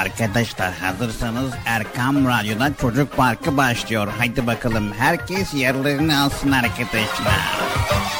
Arkadaşlar hazırsanız Erkam Radyo'da Çocuk Parkı başlıyor. Haydi bakalım herkes yerlerini alsın arkadaşlar.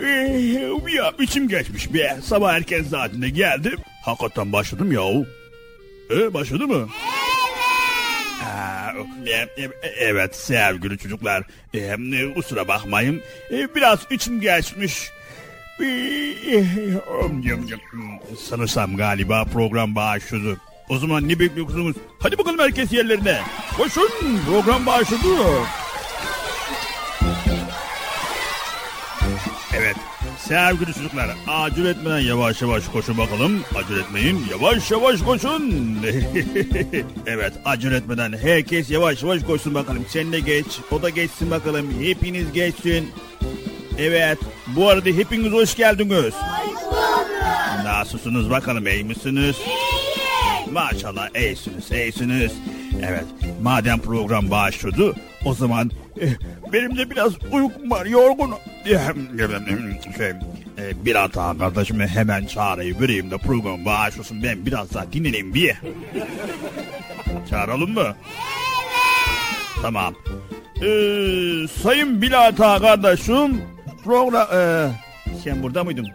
Ee, ya içim geçmiş be. Sabah erken saatinde geldim. Hakikaten başladım ya. Ee, başladı mı? Evet. Evet sevgili çocuklar. Kusura bakmayın. Biraz içim geçmiş. Sanırsam galiba program başladı. O zaman ne bekliyorsunuz? Hadi bakalım herkes yerlerine. Koşun program başladı. Sevgili çocuklar acele etmeden yavaş yavaş koşun bakalım. Acele etmeyin yavaş yavaş koşun. evet acele etmeden herkes yavaş yavaş koşsun bakalım. Sen de geç o da geçsin bakalım. Hepiniz geçsin. Evet bu arada hepiniz hoş geldiniz. Nasılsınız bakalım iyi misiniz? Maşallah iyisiniz iyisiniz. Evet madem program başladı o zaman eh, benim de biraz uykum var yorgunum. Şey, eh, bir hata kardeşime hemen çağırayım vereyim de program başlasın ben biraz daha dinleneyim bir. Çağıralım mı? Tamam. Ee, sayın Bilata kardeşim program... E, Sen burada mıydın?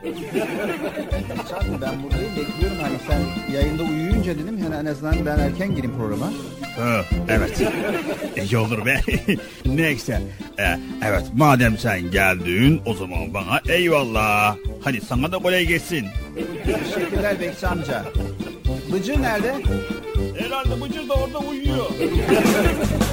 Ben buradayım bekliyorum hani sen yayında uyuyunca dedim yani en azından ben erken gireyim programa. Ha, evet. İyi olur be. Neyse. Ee, evet madem sen geldin o zaman bana eyvallah. Hadi sana da kolay gelsin. Teşekkürler Bekçi amca. Bıcır nerede? Herhalde Bıcır da orada uyuyor.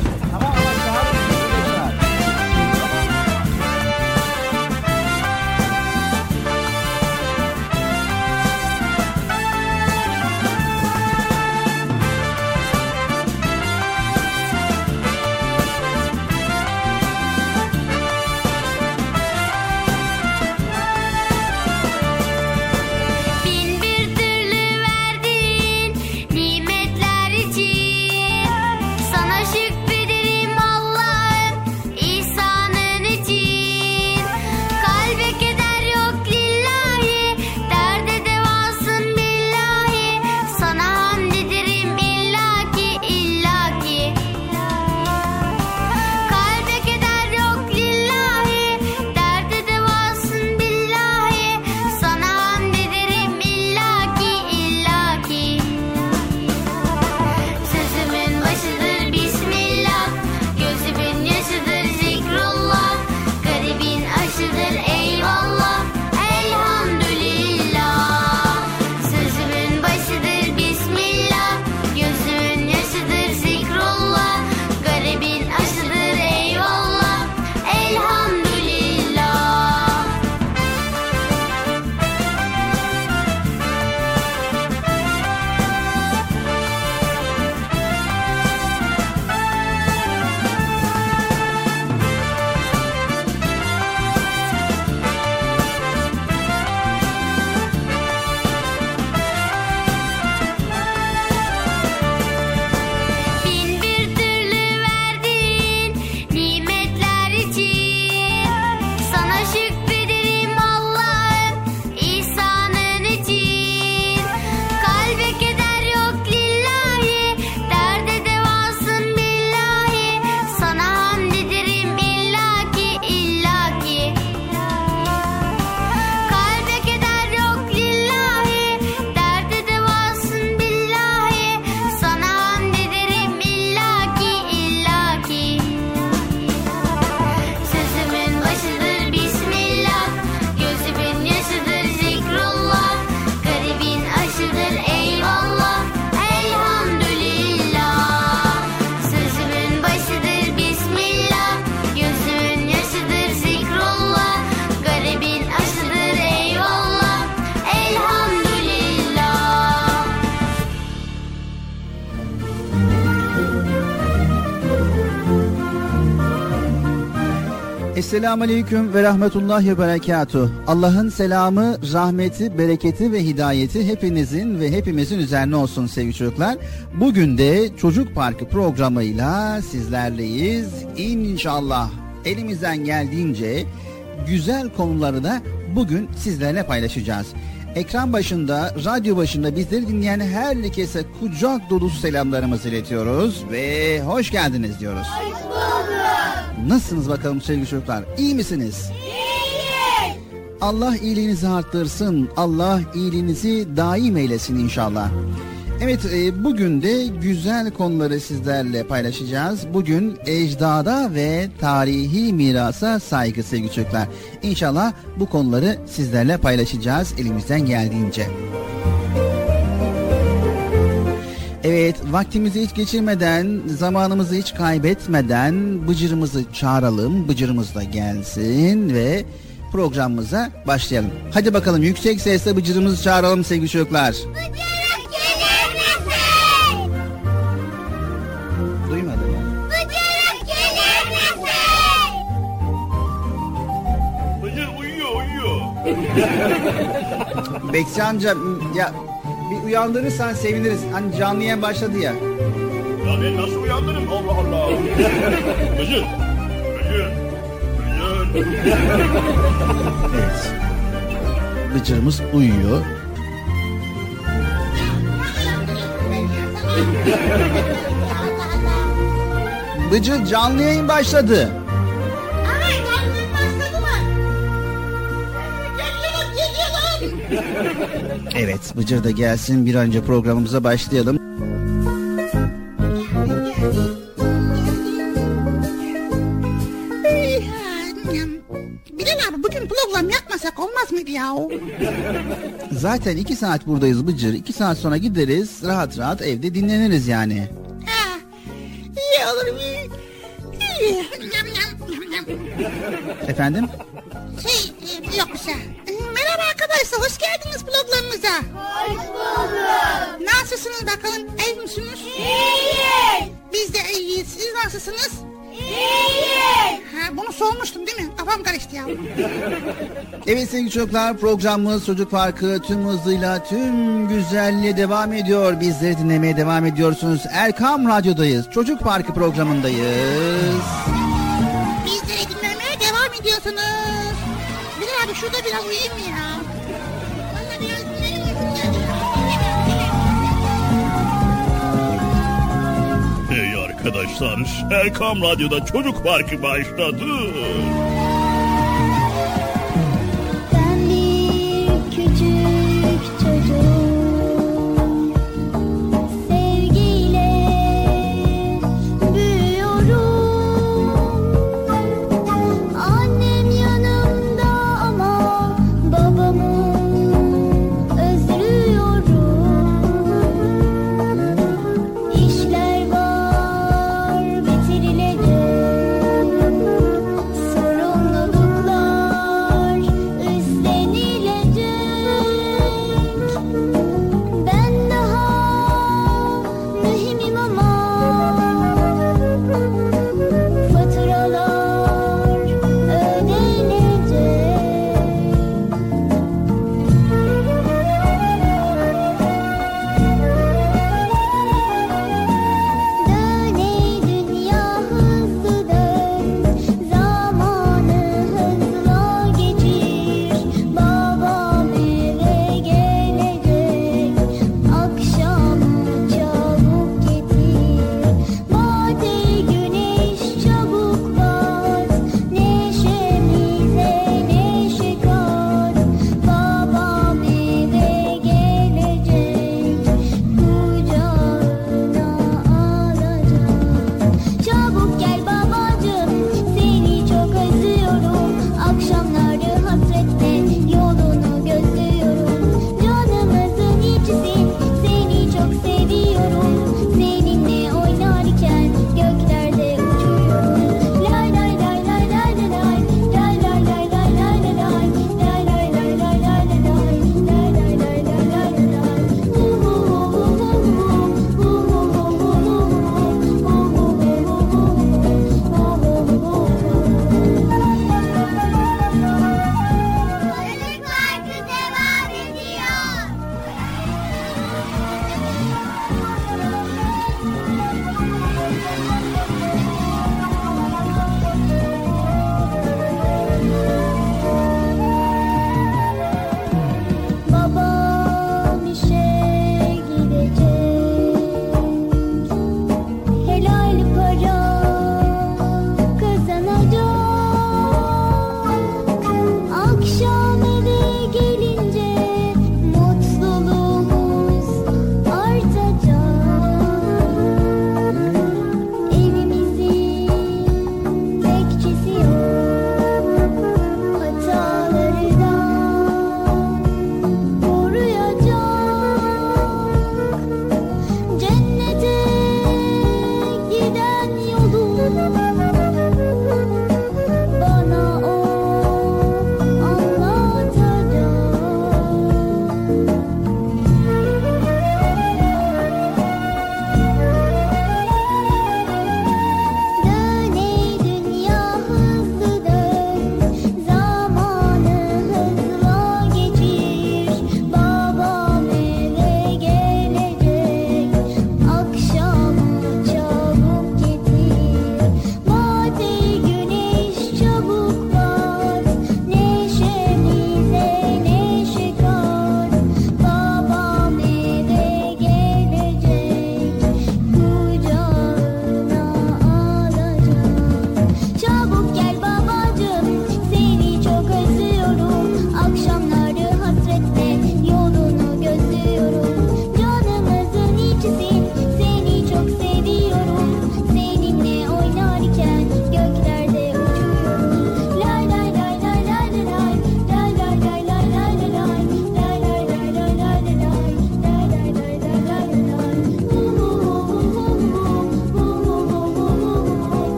Esselamu Aleyküm ve Rahmetullahi ve Berekatuh. Allah'ın selamı, rahmeti, bereketi ve hidayeti hepinizin ve hepimizin üzerine olsun sevgili çocuklar. Bugün de Çocuk Parkı programıyla sizlerleyiz. İnşallah elimizden geldiğince güzel konuları da bugün sizlerle paylaşacağız. Ekran başında, radyo başında bizleri dinleyen herkese kucak dolusu selamlarımızı iletiyoruz ve hoş geldiniz diyoruz. Nasılsınız bakalım sevgili çocuklar? İyi misiniz? Allah iyiliğinizi arttırsın. Allah iyiliğinizi daim eylesin inşallah. Evet e, bugün de güzel konuları sizlerle paylaşacağız. Bugün ecdada ve tarihi mirasa saygı sevgili çocuklar. İnşallah bu konuları sizlerle paylaşacağız elimizden geldiğince. Evet vaktimizi hiç geçirmeden, zamanımızı hiç kaybetmeden Bıcır'ımızı çağıralım. Bıcır'ımız da gelsin ve programımıza başlayalım. Hadi bakalım yüksek sesle Bıcır'ımızı çağıralım sevgili çocuklar. Bıcır uyuyor uyuyor. Bekçi amca ya uyandırırsan seviniriz. Hani canlı yayın başladı ya. Ya ben nasıl uyandırırım Allah Allah. Bıcır. Bıcır. Bıcır. Evet. Bıcır'ımız uyuyor. Bıcır canlı yayın başladı. Evet Bıcır da gelsin bir önce programımıza başlayalım. Bilal abi bugün program yapmasak olmaz mıydı ya? Zaten iki saat buradayız Bıcır. İki saat sonra gideriz rahat rahat evde dinleniriz yani. Ha, iyi olur iyi. İyi. Efendim? Şey e, yok bir şey. Arkadaşlar hoş geldiniz programımıza. Hoş bulduk. Nasılsınız bakalım iyi misiniz? İyiyiz. Biz de iyiyiz. Siz nasılsınız? İyiyiz. Ha, bunu sormuştum değil mi? Kafam karıştı ya. Evet sevgili çocuklar programımız Çocuk Parkı tüm hızıyla tüm güzelliğe devam ediyor. Bizleri dinlemeye devam ediyorsunuz. Erkam Radyo'dayız. Çocuk Parkı programındayız. Bizleri dinlemeye devam ediyorsunuz. Bilal abi şurada biraz uyuyayım mı ya? Arkadaşlar, Erkam Radyo'da Çocuk Parkı başladı.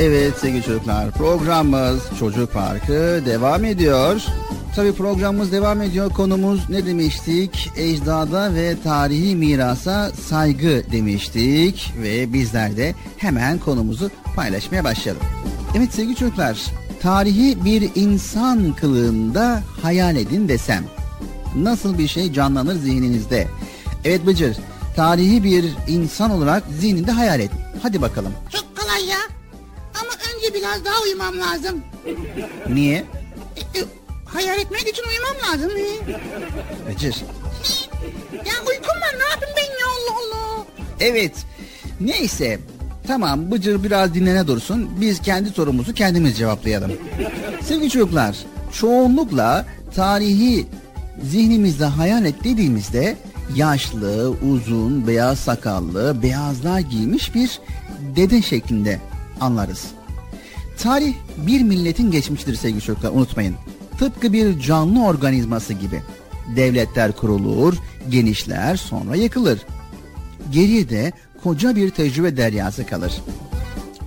Evet sevgili çocuklar programımız Çocuk Parkı devam ediyor. Tabi programımız devam ediyor. Konumuz ne demiştik? Ecdada ve tarihi mirasa saygı demiştik. Ve bizler de hemen konumuzu paylaşmaya başlayalım. Evet sevgili çocuklar tarihi bir insan kılığında hayal edin desem. Nasıl bir şey canlanır zihninizde? Evet Bıcır tarihi bir insan olarak zihninde hayal et. Hadi bakalım. Çok kolay ya. Önce biraz daha uyumam lazım. Niye? E, e, hayal etmek için uyumam lazım. Bıcır. Ya uykum var ne yapayım ben ya Allah Allah. Evet. Neyse. Tamam Bıcır biraz dinlene dursun. Biz kendi sorumuzu kendimiz cevaplayalım. Sevgili çocuklar, çoğunlukla tarihi zihnimizde hayal et dediğimizde yaşlı, uzun, beyaz sakallı, beyazlar giymiş bir dede şeklinde anlarız. Tarih bir milletin geçmiştir sevgili çocuklar unutmayın. Tıpkı bir canlı organizması gibi. Devletler kurulur, genişler, sonra yıkılır. Geriye de koca bir tecrübe deryası kalır.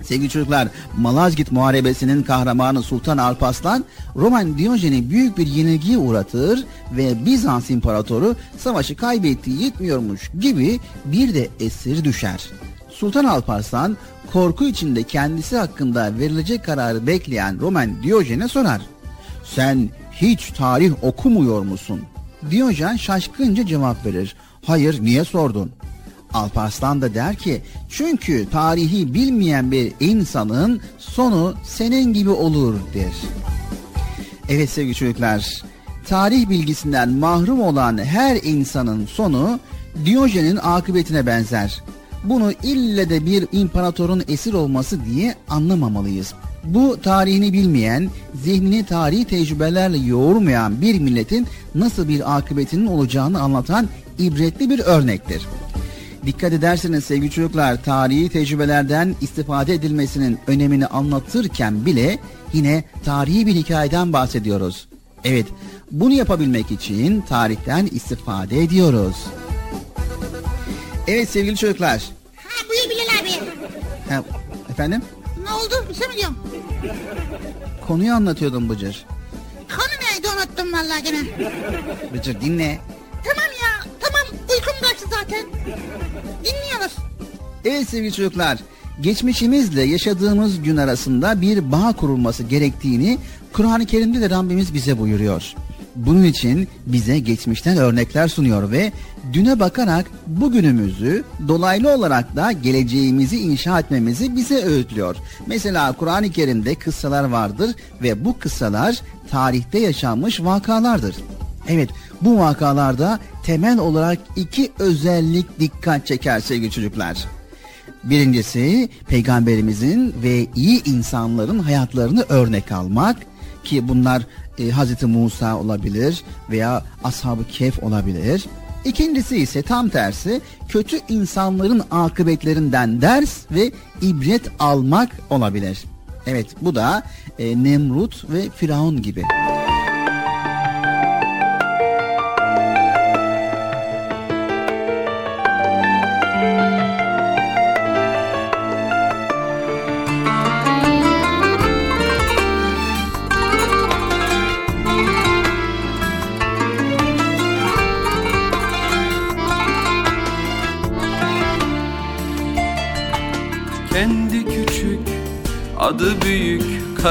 Sevgili çocuklar, Malazgirt Muharebesi'nin kahramanı Sultan Alparslan, Roman Diyojen'i büyük bir yenilgiye uğratır ve Bizans İmparatoru savaşı kaybettiği yetmiyormuş gibi bir de esir düşer. Sultan Alparslan korku içinde kendisi hakkında verilecek kararı bekleyen Roman Diyojen'e sorar. Sen hiç tarih okumuyor musun? Diyojen şaşkınca cevap verir. Hayır niye sordun? Alparslan da der ki çünkü tarihi bilmeyen bir insanın sonu senin gibi olur der. Evet sevgili çocuklar tarih bilgisinden mahrum olan her insanın sonu Diyojen'in akıbetine benzer. Bunu ille de bir imparatorun esir olması diye anlamamalıyız. Bu tarihini bilmeyen, zihnini tarihi tecrübelerle yoğurmayan bir milletin nasıl bir akıbetinin olacağını anlatan ibretli bir örnektir. Dikkat ederseniz sevgili çocuklar tarihi tecrübelerden istifade edilmesinin önemini anlatırken bile yine tarihi bir hikayeden bahsediyoruz. Evet bunu yapabilmek için tarihten istifade ediyoruz. Evet sevgili çocuklar. Ha buyur Bilal abi. Ha, efendim Ne oldu bir şey mi diyorum? konuyu anlatıyordum Bıcır. Konu neydi unuttum vallahi gene. Bıcır dinle. Tamam ya tamam uykum kaçtı zaten. Dinliyoruz. Evet sevgili çocuklar, geçmişimizle yaşadığımız gün arasında bir bağ kurulması gerektiğini Kur'an-ı Kerim'de de Rabbimiz bize buyuruyor. Bunun için bize geçmişten örnekler sunuyor ve düne bakarak bugünümüzü dolaylı olarak da geleceğimizi inşa etmemizi bize öğütlüyor. Mesela Kur'an-ı Kerim'de kıssalar vardır ve bu kıssalar tarihte yaşanmış vakalardır. Evet bu vakalarda temel olarak iki özellik dikkat çeker sevgili çocuklar. Birincisi peygamberimizin ve iyi insanların hayatlarını örnek almak ki bunlar e, Hazreti Musa olabilir veya Ashab-ı Kehf olabilir. İkincisi ise tam tersi kötü insanların akıbetlerinden ders ve ibret almak olabilir. Evet bu da e, Nemrut ve Firavun gibi.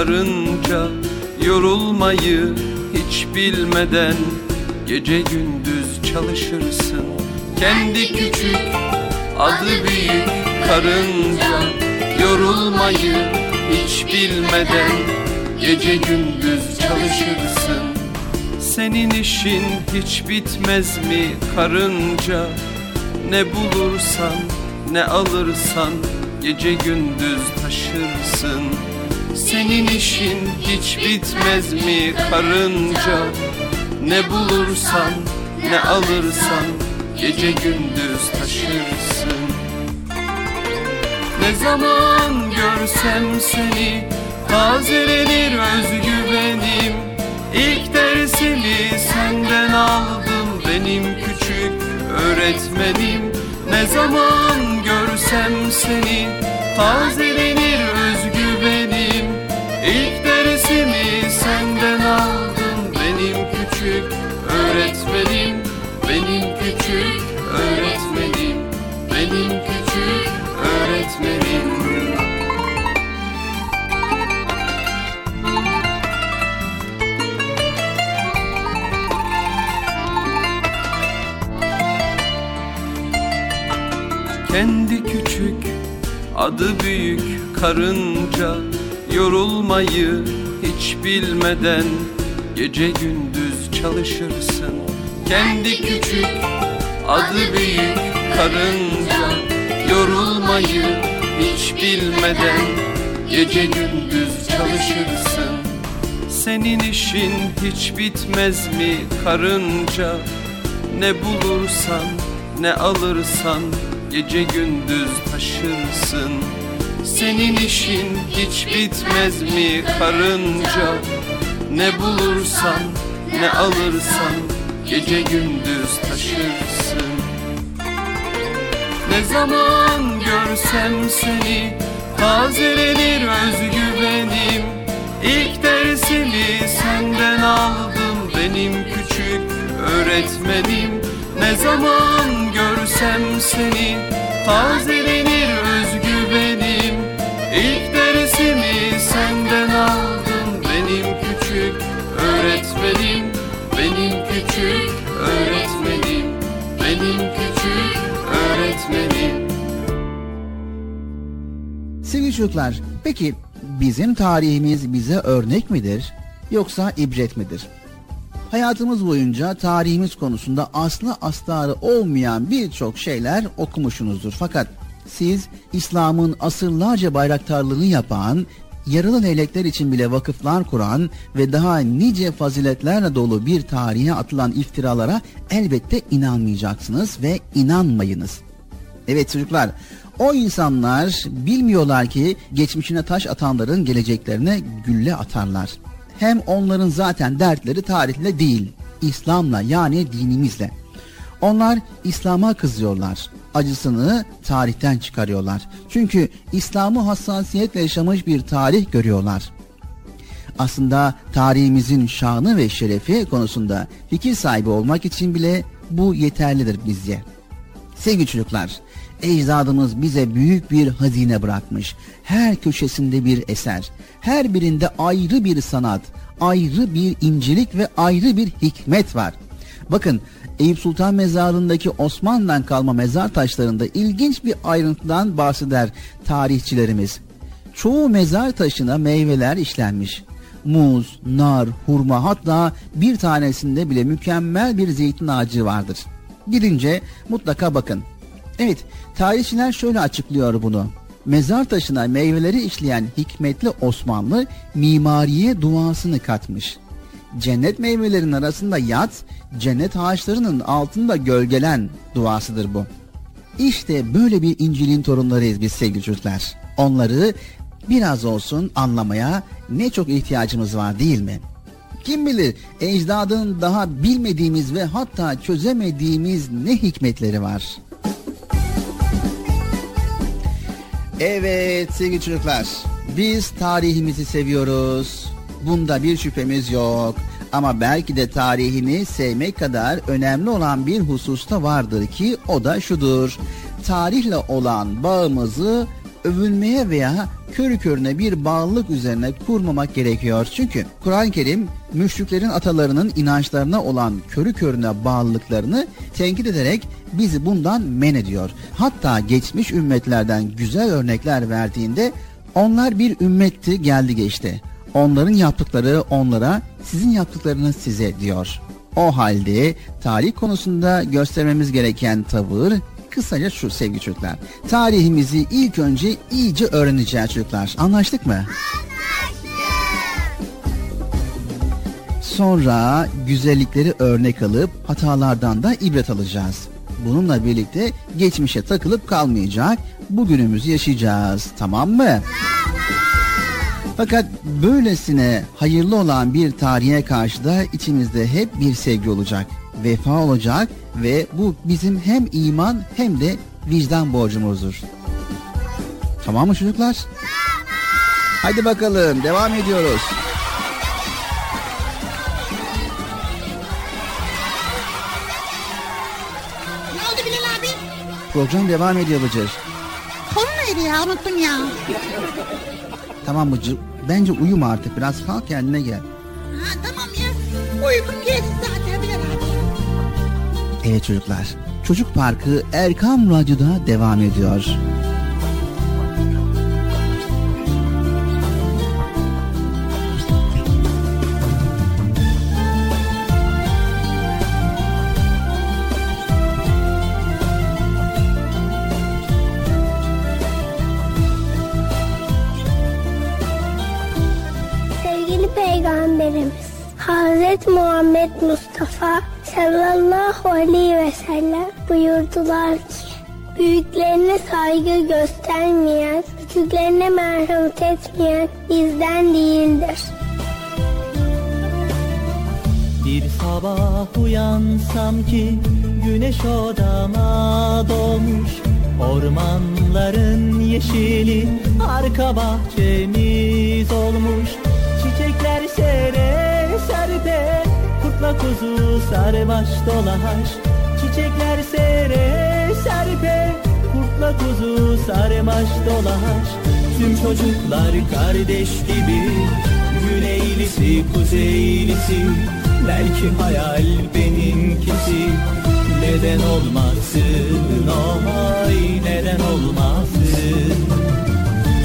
Karınca Yorulmayı hiç bilmeden Gece gündüz çalışırsın. Kendi küçük adı büyük karınca. Yorulmayı hiç bilmeden Gece gündüz çalışırsın. Senin işin hiç bitmez mi karınca? Ne bulursan ne alırsan Gece gündüz taşırsın Senin işin hiç bitmez mi karınca? Ne bulursan ne alırsan Gece gündüz taşırsın. Ne zaman görsem seni Tazelenir özgüvenim. İlk dersimi senden aldım Benim küçük öğretmenim. Ne zaman görsem seni Tazelenir Dersimi senden aldım. Benim küçük öğretmenim Benim küçük öğretmenim Benim küçük öğretmenim. Kendi küçük adı büyük karınca Yorulmayı hiç bilmeden Gece gündüz çalışırsın. Kendi küçük adı büyük karınca. Yorulmayı hiç bilmeden Gece gündüz çalışırsın. Senin işin hiç bitmez mi karınca? Ne bulursan ne alırsan Gece gündüz taşırsın Senin işin hiç bitmez mi karınca? Ne bulursan ne alırsan Gece gündüz taşırsın. Ne zaman görsem seni Tazelenir özgüvenim. İlk dersimi senden aldım Benim küçük öğretmenim. Ne zaman görsem seni Tazelenir özgüvenim senden aldım Benim küçük öğretmenim Benim küçük öğretmenim Benim küçük öğretmenim Sevgili çocuklar, peki bizim tarihimiz bize örnek midir yoksa ibret midir? Hayatımız boyunca tarihimiz konusunda aslı astarı olmayan birçok şeyler okumuşsunuzdur. Fakat siz İslam'ın asırlarca bayraktarlığını yapan, yaralı leylekler için bile vakıflar kuran ve daha nice faziletlerle dolu bir tarihe atılan iftiralara elbette inanmayacaksınız ve inanmayınız. Evet çocuklar, o insanlar bilmiyorlar ki geçmişine taş atanların geleceklerine gülle atarlar. Hem onların zaten dertleri tarihle değil, İslam'la yani dinimizle. Onlar İslam'a kızıyorlar. Acısını tarihten çıkarıyorlar. Çünkü İslam'ı hassasiyetle yaşamış bir tarih görüyorlar. Aslında tarihimizin şanı ve şerefi konusunda fikir sahibi olmak için bile bu yeterlidir bizce. Sevgili çocuklar, Ecdadımız bize büyük bir hazine bırakmış. Her köşesinde bir eser. Her birinde ayrı bir sanat, ayrı bir incelik ve ayrı bir hikmet var. Bakın Eyüp Sultan Mezarı'ndaki Osmanlı'dan kalma mezar taşlarında ilginç bir ayrıntıdan bahseder tarihçilerimiz. Çoğu mezar taşına meyveler işlenmiş. Muz, nar, hurma hatta bir tanesinde bile mükemmel bir zeytin ağacı vardır. Gidince mutlaka bakın. Evet, tarihçiler şöyle açıklıyor bunu. Mezar taşına meyveleri işleyen hikmetli Osmanlı mimariye duasını katmış. Cennet meyvelerinin arasında yat, cennet ağaçlarının altında gölgelen duasıdır bu. İşte böyle bir İncil'in torunlarıyız biz sevgili çocuklar. Onları biraz olsun anlamaya ne çok ihtiyacımız var değil mi? Kim bilir ecdadın daha bilmediğimiz ve hatta çözemediğimiz ne hikmetleri var. Evet sevgili çocuklar biz tarihimizi seviyoruz. Bunda bir şüphemiz yok. Ama belki de tarihini sevmek kadar önemli olan bir hususta vardır ki o da şudur. Tarihle olan bağımızı övülmeye veya körü körüne bir bağlılık üzerine kurmamak gerekiyor. Çünkü Kur'an-ı Kerim müşriklerin atalarının inançlarına olan körü körüne bağlılıklarını tenkit ederek bizi bundan men ediyor. Hatta geçmiş ümmetlerden güzel örnekler verdiğinde onlar bir ümmetti geldi geçti. Onların yaptıkları onlara, sizin yaptıklarınız size diyor. O halde tarih konusunda göstermemiz gereken tavır kısaca şu sevgili çocuklar. Tarihimizi ilk önce iyice öğreneceğiz çocuklar. Anlaştık mı? Sonra güzellikleri örnek alıp hatalardan da ibret alacağız. Bununla birlikte geçmişe takılıp kalmayacak, bugünümüzü yaşayacağız. Tamam mı? Fakat böylesine hayırlı olan bir tarihe karşı da içimizde hep bir sevgi olacak, vefa olacak ve bu bizim hem iman hem de vicdan borcumuzdur. Tamam mı çocuklar? Hadi bakalım devam ediyoruz. Ne oldu Bilal abi? Program devam ediyor Bıcır. Konu neydi ya unuttum ya. Tamam Bıcır bence uyuma artık biraz kalk kendine gel. Ha tamam ya. Uykum geçti zaten abi. Evet çocuklar Çocuk Parkı Erkam Radyo'da devam ediyor. Hazreti Muhammed Mustafa sallallahu aleyhi ve sellem buyurdular ki Büyüklerine saygı göstermeyen, küçüklerine merhamet etmeyen bizden değildir. Bir sabah uyansam ki güneş odama doğmuş Ormanların yeşili arka bahçemiz olmuş Çiçekler sere serpe kurtla kuzu sarmaş dolaş. Çiçekler sere serpe kurtla kuzu sarmaş dolaş. Tüm çocuklar kardeş gibi Güneylisi kuzeylisi. Belki hayal benimkisi. Neden olmasın? Oy neden olmasın?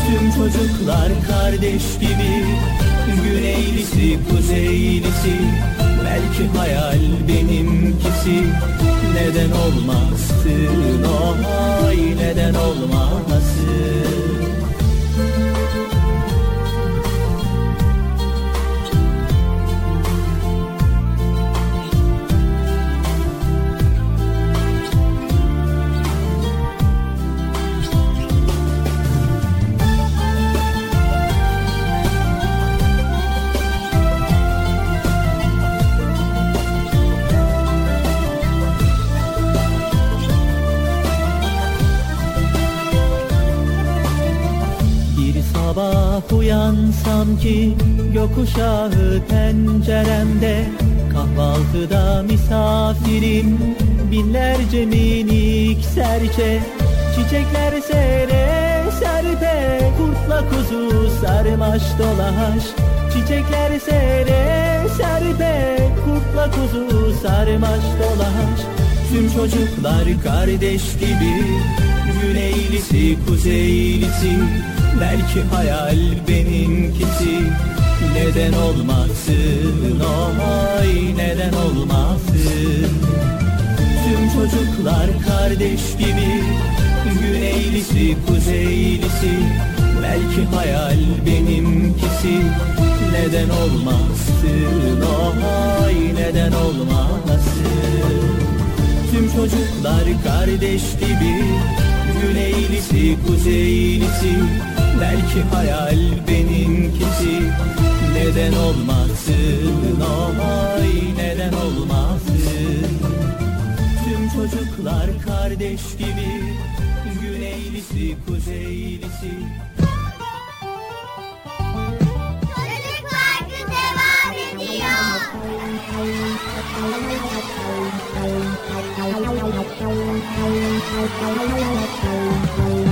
Tüm çocuklar kardeş gibi Güneylisi kuzeylisi Belki hayal benimkisi. Neden olmasın oy neden olmasın uyansam ki gökkuşağı penceremde Kahvaltıda misafirim binlerce minik serçe. Çiçekler sere serpe Kurtla kuzu sarmaş dolaş. Çiçekler sere serpe Kurtla kuzu sarmaş dolaş. Tüm çocuklar kardeş gibi Güneylisi kuzeylisi Belki hayal benimkisi. Neden olmasın? Oy neden olmasın? Tüm çocuklar kardeş gibi. Güneylisi kuzeylisi. Belki hayal benimkisi. Neden olmasın? Oy neden olmasın? Tüm çocuklar kardeş gibi. Güneylisi kuzeylisi Belki hayal benimkisi. Neden olmasın? Oy neden olmasın? Tüm çocuklar kardeş gibi. Güneylisi kuzeylisi. Çocuk Parkı devam ediyor.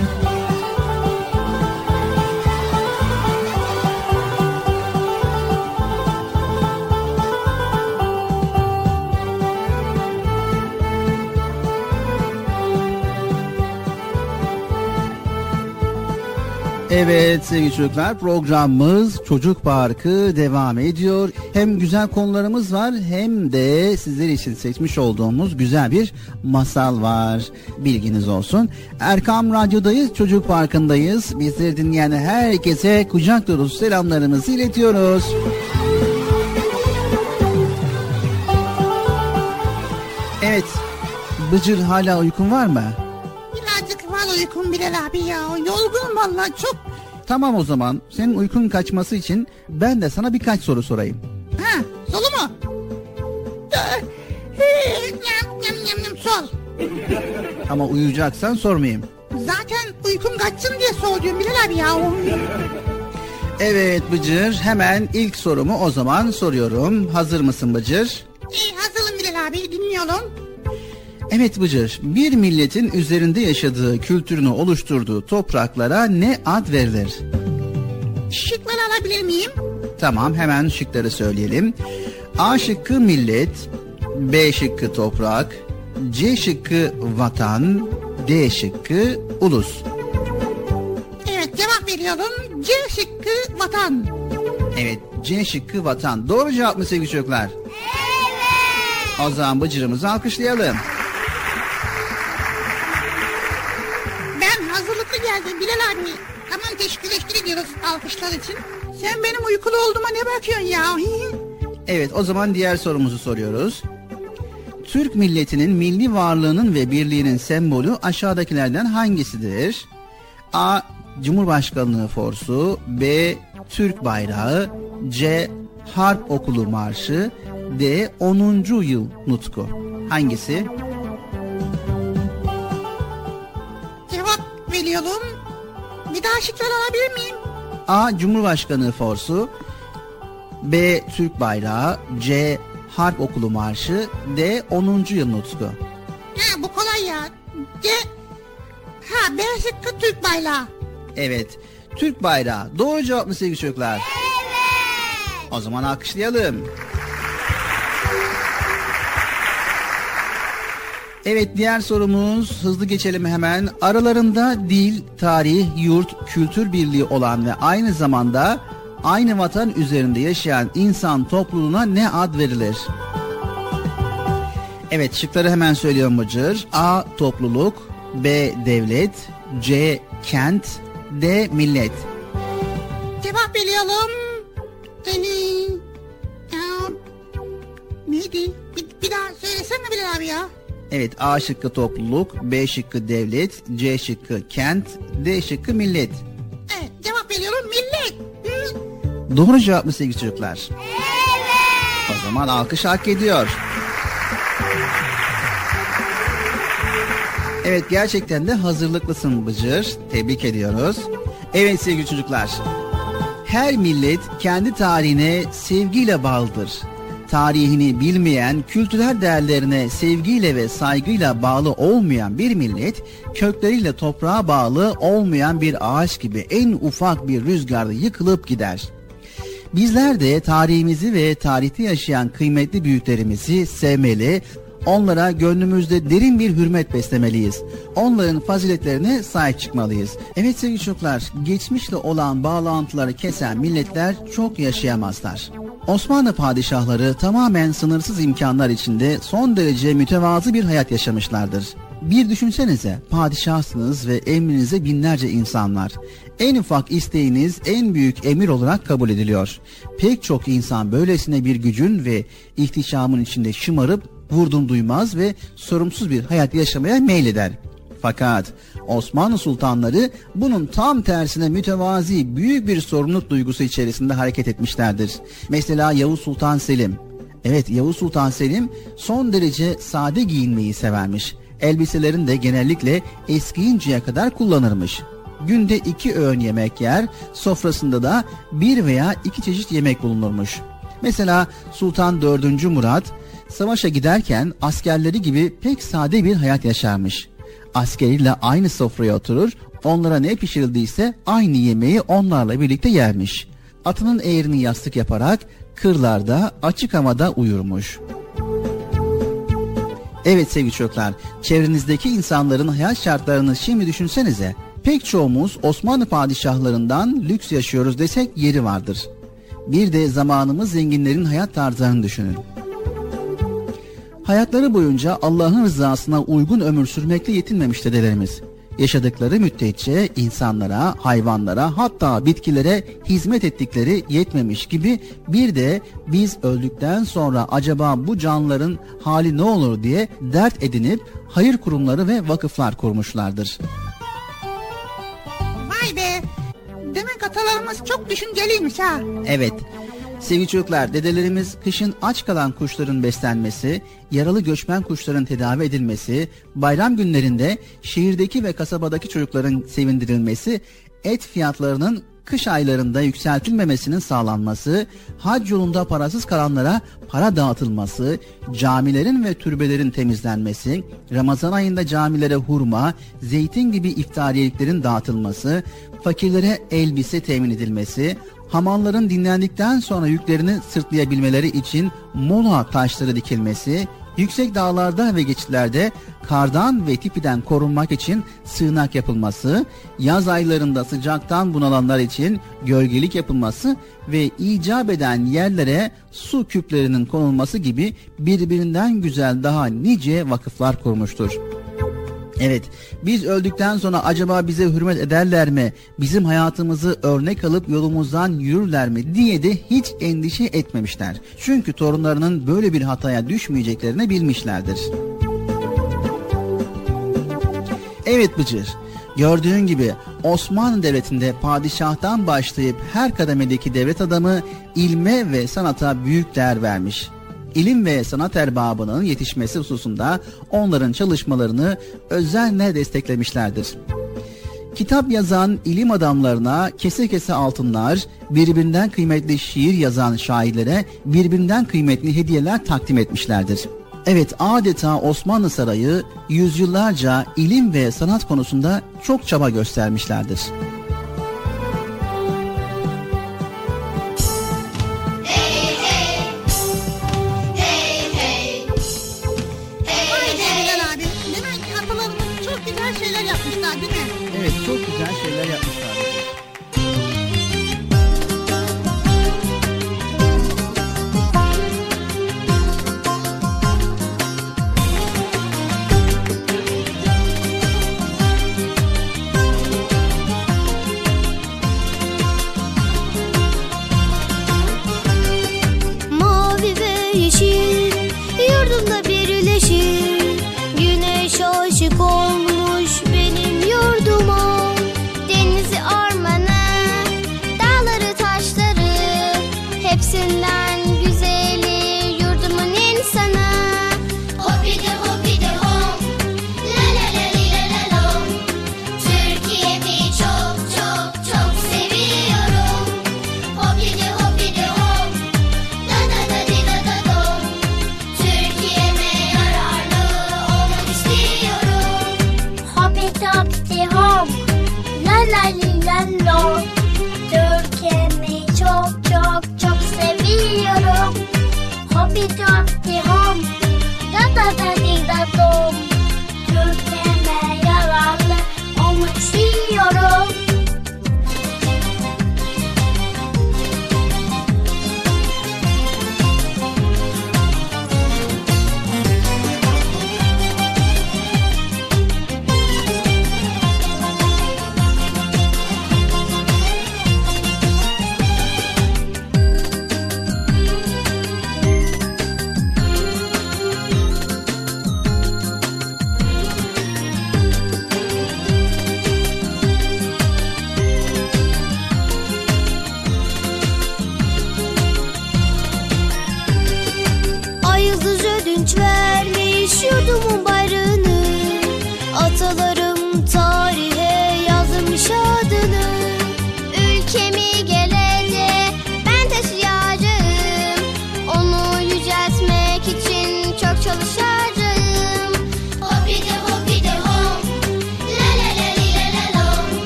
Evet sevgili çocuklar programımız Çocuk Parkı devam ediyor. Hem güzel konularımız var hem de sizler için seçmiş olduğumuz güzel bir masal var. Bilginiz olsun. Erkam Radyo'dayız, Çocuk Parkı'ndayız. Bizleri dinleyen herkese kucak dolusu selamlarımızı iletiyoruz. Evet, Bıcır hala uykun var mı? Uykum Bilal abi ya. Yorgunum valla çok. Tamam o zaman senin uykun kaçması için ben de sana birkaç soru sorayım. Ha solu mu? Ee, Yam yam yam yam sol. Ama uyuyacaksan sormayayım. Zaten uykum kaçsın diye soruyorum Bilal abi ya. Evet Bıcır hemen ilk sorumu o zaman soruyorum. Hazır mısın Bıcır? İyi hazırım Bilal abi dinliyorum. Evet Bıcır bir milletin üzerinde yaşadığı kültürünü oluşturduğu topraklara ne ad verilir? Şıkları alabilir miyim? Tamam hemen şıkları söyleyelim. A şıkkı millet, B şıkkı toprak, C şıkkı vatan, D şıkkı ulus. Evet cevap veriyorum. C şıkkı vatan. Evet C şıkkı vatan. Doğru cevap mı sevgili çocuklar? Evet. O zaman Bıcır'ımızı alkışlayalım. Ediyoruz alkışlar için. Sen benim uykulu olduğuma ne bakıyorsun ya? Evet o zaman diğer sorumuzu soruyoruz. Türk milletinin milli varlığının ve birliğinin sembolü aşağıdakilerden hangisidir? A. Cumhurbaşkanlığı forsu B. Türk bayrağı C. Harp okulu marşı D. 10. yıl nutku. Hangisi? Cevap veriyorum. Bir daha şıkları alabilir miyim? A. Cumhurbaşkanlığı forsu B. Türk bayrağı C. Harp okulu marşı D. 10. yıl nutku. Ha bu kolay ya. C. Ha B şıkkı Türk bayrağı. Evet. Türk bayrağı. Doğru cevap mı sevgili çocuklar? Evet. O zaman alkışlayalım. Evet diğer sorumuz hızlı geçelim hemen. Aralarında dil, tarih, yurt, kültür birliği olan ve aynı zamanda aynı vatan üzerinde yaşayan insan topluluğuna ne ad verilir? Evet şıkları hemen söylüyorum Bıcır. A. Topluluk B. Devlet C. Kent D. Millet Cevap veriyorum. Ee, ya, neydi? Bir, bir daha söylesene Bilal abi ya. Evet A şıkkı topluluk, B şıkkı devlet, C şıkkı kent, D şıkkı millet. Evet cevap veriyorum millet. Hı. Doğru cevap mı sevgili çocuklar? Evet. O zaman alkış hak ediyor. Evet gerçekten de hazırlıklısın Bıcır. Tebrik ediyoruz. Evet sevgili çocuklar. Her millet kendi tarihine sevgiyle bağlıdır. Tarihini bilmeyen, kültürel değerlerine sevgiyle ve saygıyla bağlı olmayan bir millet, kökleriyle toprağa bağlı olmayan bir ağaç gibi en ufak bir rüzgarda yıkılıp gider. Bizler de tarihimizi ve tarihte yaşayan kıymetli büyüklerimizi sevmeli, Onlara gönlümüzde derin bir hürmet beslemeliyiz. Onların faziletlerine sahip çıkmalıyız. Evet sevgili çocuklar, geçmişle olan bağlantıları kesen milletler çok yaşayamazlar. Osmanlı padişahları tamamen sınırsız imkanlar içinde son derece mütevazı bir hayat yaşamışlardır. Bir düşünsenize padişahsınız ve emrinize binlerce insanlar. En ufak isteğiniz en büyük emir olarak kabul ediliyor. Pek çok insan böylesine bir gücün ve ihtişamın içinde şımarıp vurdum duymaz ve sorumsuz bir hayat yaşamaya meyleder. Fakat Osmanlı sultanları bunun tam tersine mütevazi büyük bir sorumluluk duygusu içerisinde hareket etmişlerdir. Mesela Yavuz Sultan Selim. Evet Yavuz Sultan Selim son derece sade giyinmeyi severmiş. Elbiselerini de genellikle eskiyinceye kadar kullanırmış. Günde iki öğün yemek yer, sofrasında da bir veya iki çeşit yemek bulunurmuş. Mesela Sultan 4. Murat savaşa giderken askerleri gibi pek sade bir hayat yaşarmış. Askeriyle aynı sofraya oturur, onlara ne pişirildiyse aynı yemeği onlarla birlikte yermiş. Atının eğrini yastık yaparak kırlarda açık havada uyurmuş. Evet sevgili çocuklar, çevrenizdeki insanların hayat şartlarını şimdi düşünsenize. Pek çoğumuz Osmanlı padişahlarından lüks yaşıyoruz desek yeri vardır. Bir de zamanımız zenginlerin hayat tarzlarını düşünün. Hayatları boyunca Allah'ın rızasına uygun ömür sürmekle yetinmemiş dedelerimiz. Yaşadıkları müddetçe insanlara, hayvanlara hatta bitkilere hizmet ettikleri yetmemiş gibi bir de biz öldükten sonra acaba bu canlıların hali ne olur diye dert edinip hayır kurumları ve vakıflar kurmuşlardır. Vay be. Demek atalarımız çok düşünceliymiş ha. Evet, Sevgili çocuklar, dedelerimiz kışın aç kalan kuşların beslenmesi, yaralı göçmen kuşların tedavi edilmesi, bayram günlerinde şehirdeki ve kasabadaki çocukların sevindirilmesi, et fiyatlarının kış aylarında yükseltilmemesinin sağlanması, hac yolunda parasız kalanlara para dağıtılması, camilerin ve türbelerin temizlenmesi, Ramazan ayında camilere hurma, zeytin gibi iftariyeliklerin dağıtılması, fakirlere elbise temin edilmesi, hamalların dinlendikten sonra yüklerini sırtlayabilmeleri için mola taşları dikilmesi, yüksek dağlarda ve geçitlerde kardan ve tipiden korunmak için sığınak yapılması, yaz aylarında sıcaktan bunalanlar için gölgelik yapılması ve icap eden yerlere su küplerinin konulması gibi birbirinden güzel daha nice vakıflar kurmuştur. Evet, biz öldükten sonra acaba bize hürmet ederler mi, bizim hayatımızı örnek alıp yolumuzdan yürürler mi diye de hiç endişe etmemişler. Çünkü torunlarının böyle bir hataya düşmeyeceklerini bilmişlerdir. Evet Bıcır, gördüğün gibi Osmanlı Devleti'nde padişahtan başlayıp her kademedeki devlet adamı ilme ve sanata büyük değer vermiş ilim ve sanat erbabının yetişmesi hususunda onların çalışmalarını özenle desteklemişlerdir. Kitap yazan ilim adamlarına kese kese altınlar, birbirinden kıymetli şiir yazan şairlere birbirinden kıymetli hediyeler takdim etmişlerdir. Evet adeta Osmanlı Sarayı yüzyıllarca ilim ve sanat konusunda çok çaba göstermişlerdir.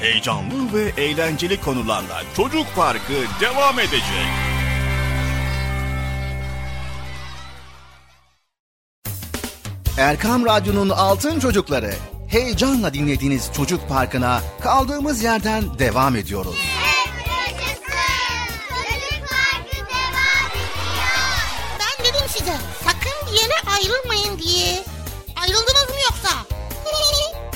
Heyecanlı ve eğlenceli konularla Çocuk Parkı devam edecek. Erkam Radyo'nun Altın Çocukları heyecanla dinlediğiniz Çocuk Parkı'na kaldığımız yerden devam ediyoruz.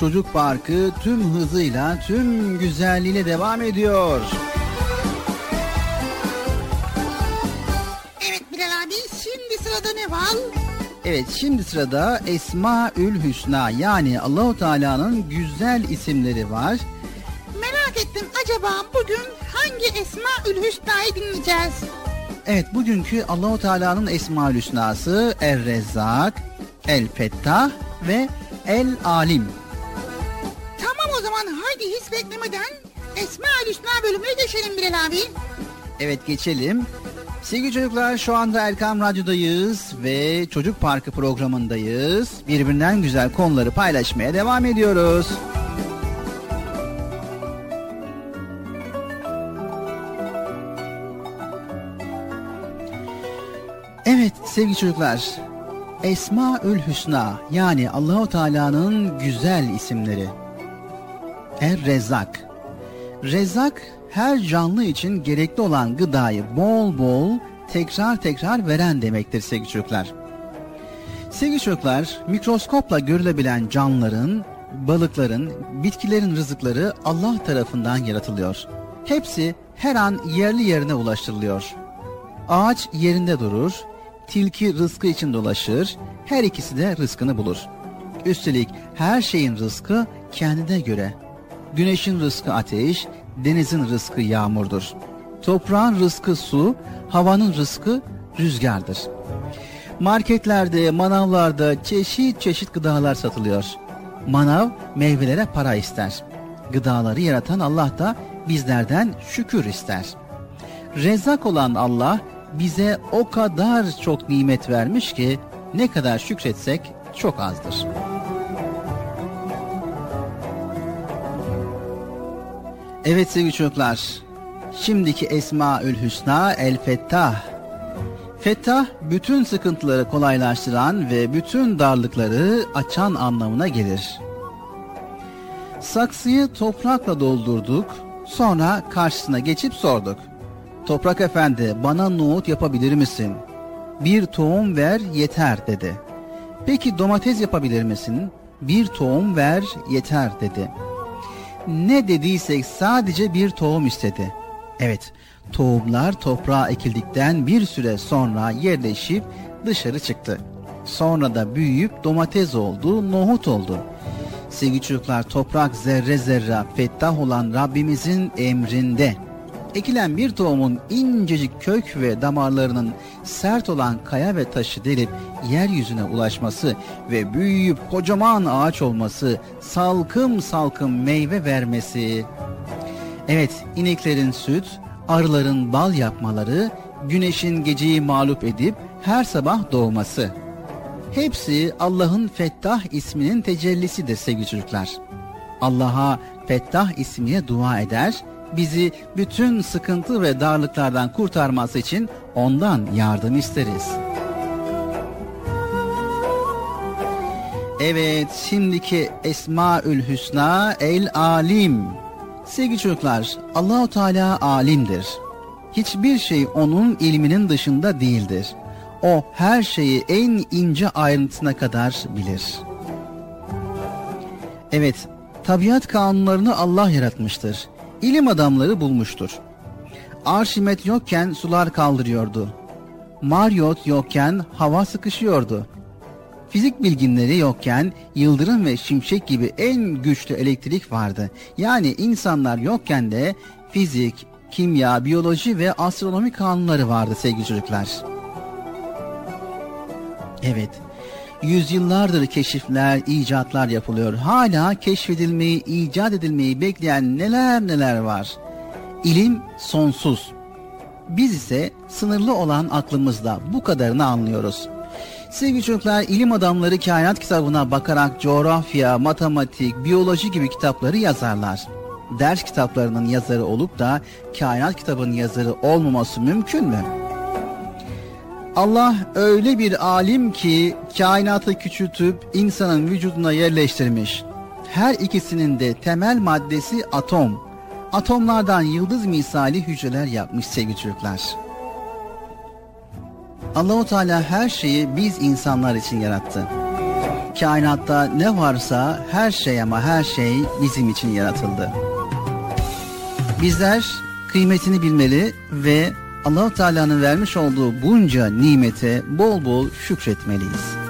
Çocuk Parkı tüm hızıyla tüm güzelliğiyle devam ediyor. Evet Bilal abi şimdi sırada ne var? Evet şimdi sırada Esmaül Hüsna yani Allahu Teala'nın güzel isimleri var. Merak ettim acaba bugün hangi Esmaül Hüsna'yı dinleyeceğiz? Evet bugünkü Allahu Teala'nın Esmaül Hüsna'sı Er Rezzak, El Fettah ve El Evet geçelim. Sevgili çocuklar şu anda Erkam Radyo'dayız ve Çocuk Parkı programındayız. Birbirinden güzel konuları paylaşmaya devam ediyoruz. Evet sevgili çocuklar. Esmaül Hüsna yani Allahu Teala'nın güzel isimleri. Er Rezzak. Rezzak her canlı için gerekli olan gıdayı bol bol tekrar tekrar veren demektir sevgili çocuklar. Sevgili çocuklar, mikroskopla görülebilen canlıların, balıkların, bitkilerin rızıkları Allah tarafından yaratılıyor. Hepsi her an yerli yerine ulaştırılıyor. Ağaç yerinde durur, tilki rızkı için dolaşır, her ikisi de rızkını bulur. Üstelik her şeyin rızkı kendine göre. Güneşin rızkı ateş, denizin rızkı yağmurdur. Toprağın rızkı su, havanın rızkı rüzgardır. Marketlerde, manavlarda çeşit çeşit gıdalar satılıyor. Manav meyvelere para ister. Gıdaları yaratan Allah da bizlerden şükür ister. Rezzak olan Allah bize o kadar çok nimet vermiş ki ne kadar şükretsek çok azdır. Evet sevgili çocuklar, şimdiki Esmaül Hüsna El Fettah. Fettah bütün sıkıntıları kolaylaştıran ve bütün darlıkları açan anlamına gelir. Saksıyı toprakla doldurduk, sonra karşısına geçip sorduk. Toprak efendi bana nohut yapabilir misin? Bir tohum ver yeter dedi. Peki domates yapabilir misin? Bir tohum ver yeter dedi. Ne dediysek sadece bir tohum istedi. Evet, tohumlar toprağa ekildikten bir süre sonra yerleşip dışarı çıktı. Sonra da büyüyüp domates oldu, nohut oldu. Sevgili çocuklar toprak zerre zerre fettah olan Rabbimizin emrinde. Ekilen bir tohumun incecik kök ve damarlarının sert olan kaya ve taşı delip yeryüzüne ulaşması ve büyüyüp kocaman ağaç olması, salkım salkım meyve vermesi. Evet, ineklerin süt, arıların bal yapmaları, güneşin geceyi mağlup edip her sabah doğması. Hepsi Allah'ın Fettah isminin tecellisidir sevgili çocuklar. Allah'a Fettah ismiyle dua eder, bizi bütün sıkıntı ve darlıklardan kurtarması için ondan yardım isteriz. Evet, şimdiki Esmaül Hüsna El Alim. Sevgili çocuklar, Allahu Teala alimdir. Hiçbir şey onun ilminin dışında değildir. O her şeyi en ince ayrıntısına kadar bilir. Evet, tabiat kanunlarını Allah yaratmıştır. İlim adamları bulmuştur. Arşimet yokken sular kaldırıyordu. Mariot yokken hava sıkışıyordu. Fizik bilginleri yokken yıldırım ve şimşek gibi en güçlü elektrik vardı. Yani insanlar yokken de fizik, kimya, biyoloji ve astronomi kanunları vardı sevgili çocuklar. Evet, yüzyıllardır keşifler, icatlar yapılıyor. Hala keşfedilmeyi, icat edilmeyi bekleyen neler neler var. İlim sonsuz. Biz ise sınırlı olan aklımızla bu kadarını anlıyoruz. Sevgili çocuklar, ilim adamları kainat kitabına bakarak coğrafya, matematik, biyoloji gibi kitapları yazarlar. Ders kitaplarının yazarı olup da kainat kitabının yazarı olmaması mümkün mü? Allah öyle bir alim ki kainatı küçültüp insanın vücuduna yerleştirmiş. Her ikisinin de temel maddesi atom. Atomlardan yıldız misali hücreler yapmış sevgili çocuklar. Allahu Teala her şeyi biz insanlar için yarattı. Kainatta ne varsa her şey ama her şey bizim için yaratıldı. Bizler kıymetini bilmeli ve Allahu Teala'nın vermiş olduğu bunca nimete bol bol şükretmeliyiz.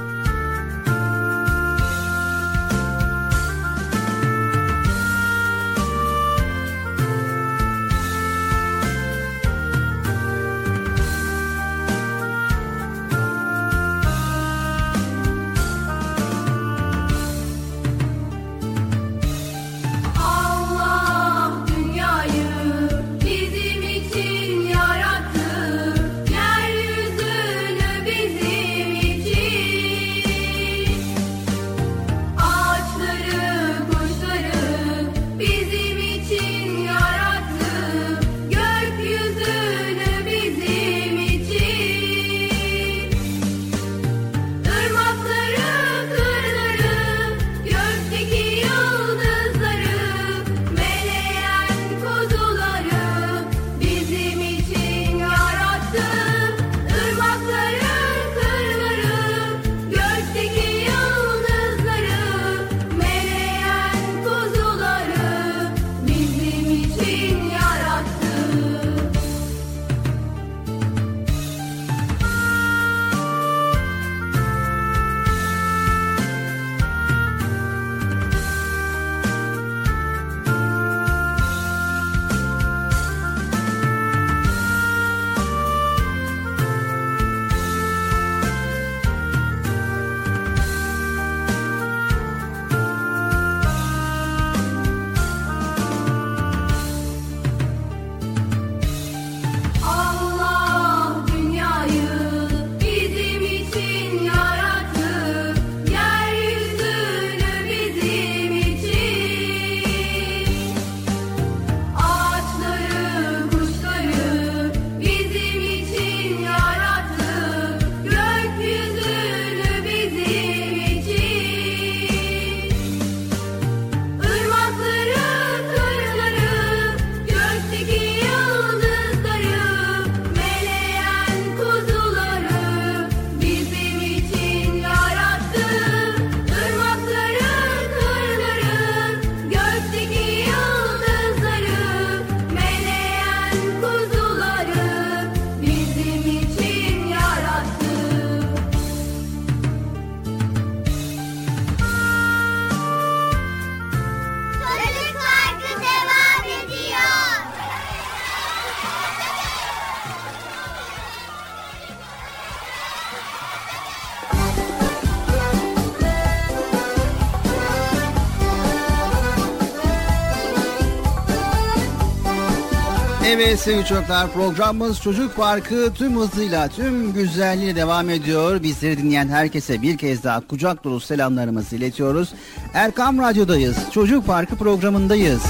Evet sevgili çocuklar programımız Çocuk Parkı tüm hızıyla tüm güzelliğiyle devam ediyor. Bizleri dinleyen herkese bir kez daha kucak dolu selamlarımızı iletiyoruz. Erkam Radyo'dayız. Çocuk Parkı programındayız.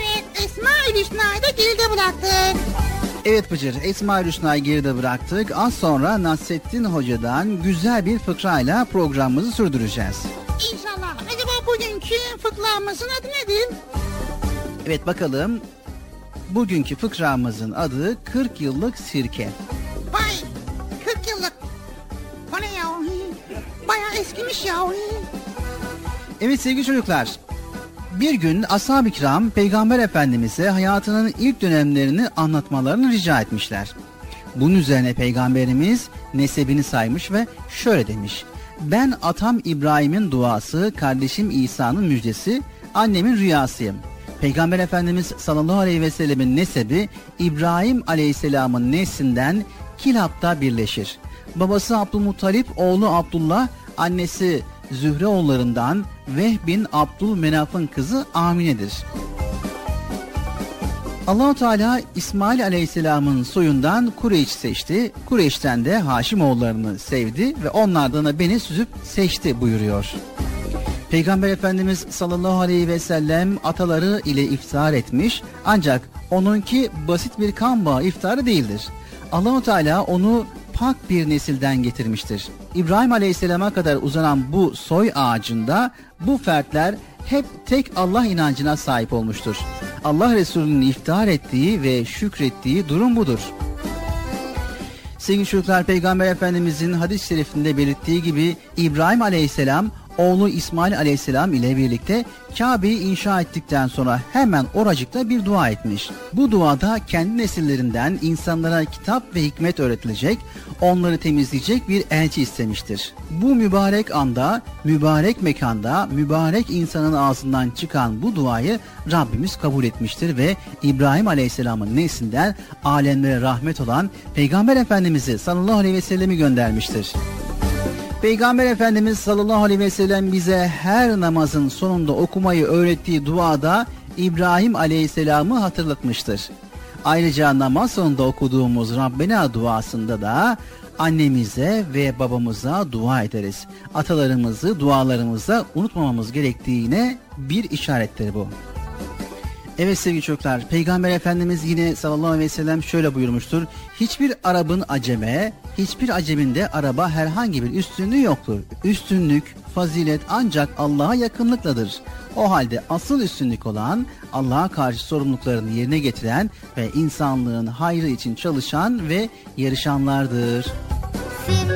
Evet Esma Hüsna'yı da geride bıraktık. Evet Bıcır, Esma Hüsna'yı geride bıraktık. Az sonra Nasrettin Hoca'dan güzel bir fıkrayla programımızı sürdüreceğiz. İnşallah. Acaba bugünkü fıkramızın adı nedir? Evet bakalım Bugünkü fıkramızın adı 40 yıllık sirke. Vay 40 yıllık. O ne ya? Baya eskimiş ya. Evet sevgili çocuklar. Bir gün ashab-ı kiram peygamber efendimize hayatının ilk dönemlerini anlatmalarını rica etmişler. Bunun üzerine peygamberimiz nesebini saymış ve şöyle demiş. Ben atam İbrahim'in duası, kardeşim İsa'nın müjdesi, annemin rüyasıyım.'' Peygamber Efendimiz sallallahu aleyhi ve sellemin nesebi İbrahim aleyhisselamın neslinden Kilap'ta birleşir. Babası Abdülmuttalip, oğlu Abdullah, annesi Zühre oğullarından Vehb bin Abdülmenaf'ın kızı Amine'dir. Allahu Teala İsmail Aleyhisselam'ın soyundan Kureyş seçti. Kureyş'ten de Haşimoğullarını sevdi ve onlardan da beni süzüp seçti buyuruyor. Peygamber Efendimiz sallallahu aleyhi ve sellem ataları ile iftihar etmiş ancak onunki basit bir kan bağı iftarı değildir. Allahu Teala onu pak bir nesilden getirmiştir. İbrahim Aleyhisselam'a kadar uzanan bu soy ağacında bu fertler hep tek Allah inancına sahip olmuştur. Allah Resulü'nün iftihar ettiği ve şükrettiği durum budur. Sevgili çocuklar Peygamber Efendimizin hadis-i şerifinde belirttiği gibi İbrahim Aleyhisselam oğlu İsmail Aleyhisselam ile birlikte Kabe'yi inşa ettikten sonra hemen oracıkta bir dua etmiş. Bu duada kendi nesillerinden insanlara kitap ve hikmet öğretilecek, onları temizleyecek bir elçi istemiştir. Bu mübarek anda, mübarek mekanda, mübarek insanın ağzından çıkan bu duayı Rabbimiz kabul etmiştir ve İbrahim Aleyhisselam'ın neslinden alemlere rahmet olan Peygamber Efendimiz'i sallallahu aleyhi ve sellemi göndermiştir. Peygamber Efendimiz sallallahu aleyhi ve sellem bize her namazın sonunda okumayı öğrettiği duada İbrahim aleyhisselamı hatırlatmıştır. Ayrıca namaz sonunda okuduğumuz Rabbena duasında da annemize ve babamıza dua ederiz. Atalarımızı dualarımızda unutmamamız gerektiğine bir işarettir bu. Evet sevgili çocuklar, Peygamber Efendimiz yine sallallahu aleyhi ve sellem şöyle buyurmuştur. Hiçbir Arap'ın aceme, hiçbir acemin de araba herhangi bir üstünlüğü yoktur. Üstünlük, fazilet ancak Allah'a yakınlıkladır. O halde asıl üstünlük olan Allah'a karşı sorumluluklarını yerine getiren ve insanlığın hayrı için çalışan ve yarışanlardır. Simsiyahtır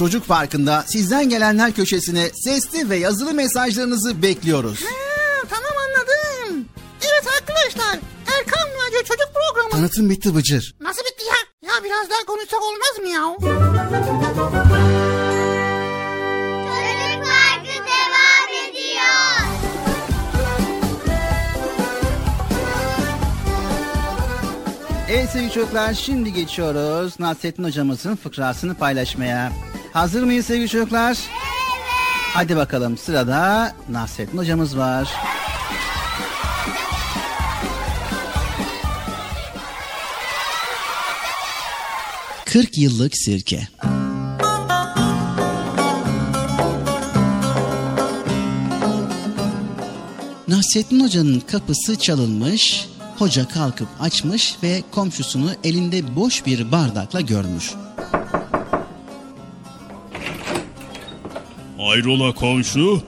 Çocuk Parkı'nda sizden gelenler köşesine sesli ve yazılı mesajlarınızı bekliyoruz. Ha, tamam anladım. Evet arkadaşlar Erkan Radyo Çocuk Programı. Tanıtım bitti Bıcır. Nasıl bitti ya? Ya biraz daha konuşsak olmaz mı ya? Çocuk Parkı devam ediyor. Evet sevgili çocuklar şimdi geçiyoruz Nasrettin hocamızın fıkrasını paylaşmaya. Hazır mıyız sevgili çocuklar? Evet. Hadi bakalım sırada Nasrettin hocamız var. Kırk yıllık sirke. Nasrettin Hoca'nın kapısı çalınmış, hoca kalkıp açmış ve komşusunu elinde boş bir bardakla görmüş. Hayrola komşu?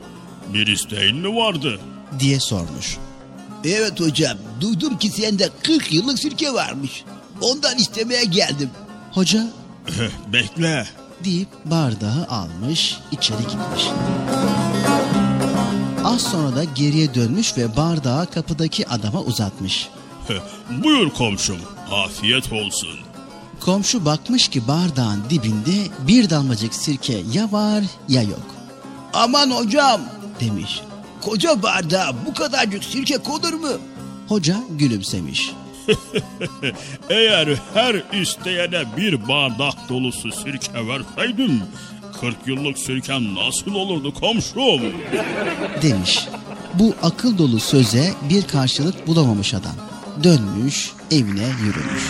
Bir isteğin mi vardı? diye sormuş. Evet hocam duydum ki sende 40 yıllık sirke varmış. Ondan istemeye geldim. Hoca Eh, Bekle. deyip bardağı almış, içeri gitmiş. Az sonra da geriye dönmüş ve bardağı kapıdaki adama uzatmış. Heh, Buyur komşum. Afiyet olsun. Komşu bakmış ki bardağın dibinde bir damlacık sirke ya var ya yok. Aman hocam Demiş. koca bardağa bu kadarcık sirke konur mu? Hoca gülümsemiş. Eğer her isteyene bir bardak dolusu sirke verseydim 40 yıllık sirken nasıl olurdu komşum? Demiş. Bu akıl dolu söze bir karşılık bulamamış adam. Dönmüş, evine yürümüş.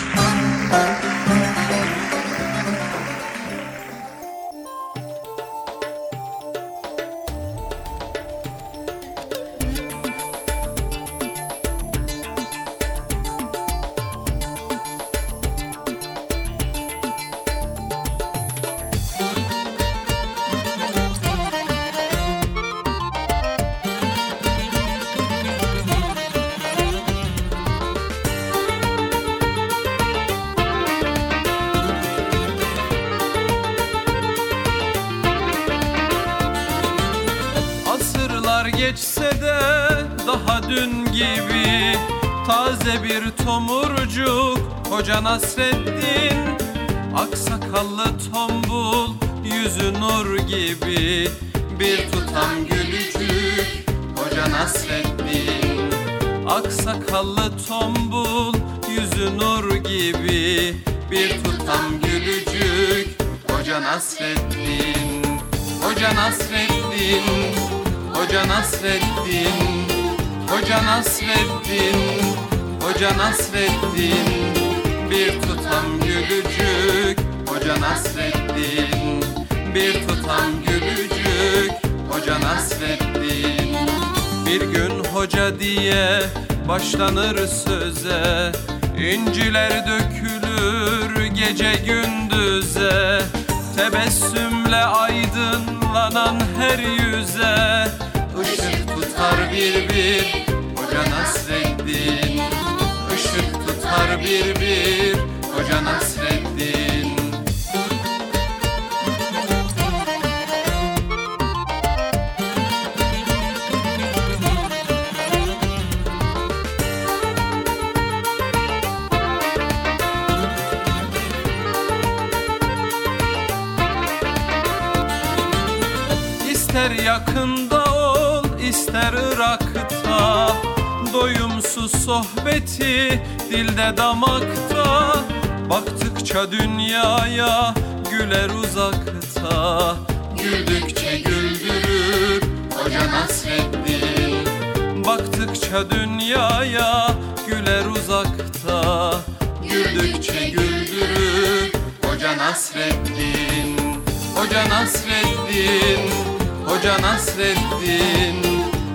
Geçse de daha dün gibi. Taze bir tomurcuk Hoca Nasreddin. Aksakallı tombul Yüzü nur gibi. Bir tutam gülücük Hoca Nasreddin. Aksakallı tombul Yüzü nur gibi. Bir tutam gülücük Hoca Nasreddin. Hoca Nasreddin Hoca Nasreddin Hoca Nasreddin Hoca Nasreddin. Bir tutam gülücük Hoca Nasreddin. Bir tutam gülücük Hoca Nasreddin. Bir gün hoca diye başlanır söze İnciler dökülür gece gündüze. Tebessümle aydınlanan her yüze Işık tutar bir bir Hoca Nasreddin. Işık tutar bir bir Hoca Nasreddin. Yakında ol ister Irak'ta Doyumsuz sohbeti dilde damakta. Baktıkça dünyaya güler uzakta. Güldükçe güldürür Hoca Nasreddin. Baktıkça dünyaya güler uzakta. Güldükçe güldürür Hoca Nasreddin. Hoca Nasreddin Hoca Nasreddin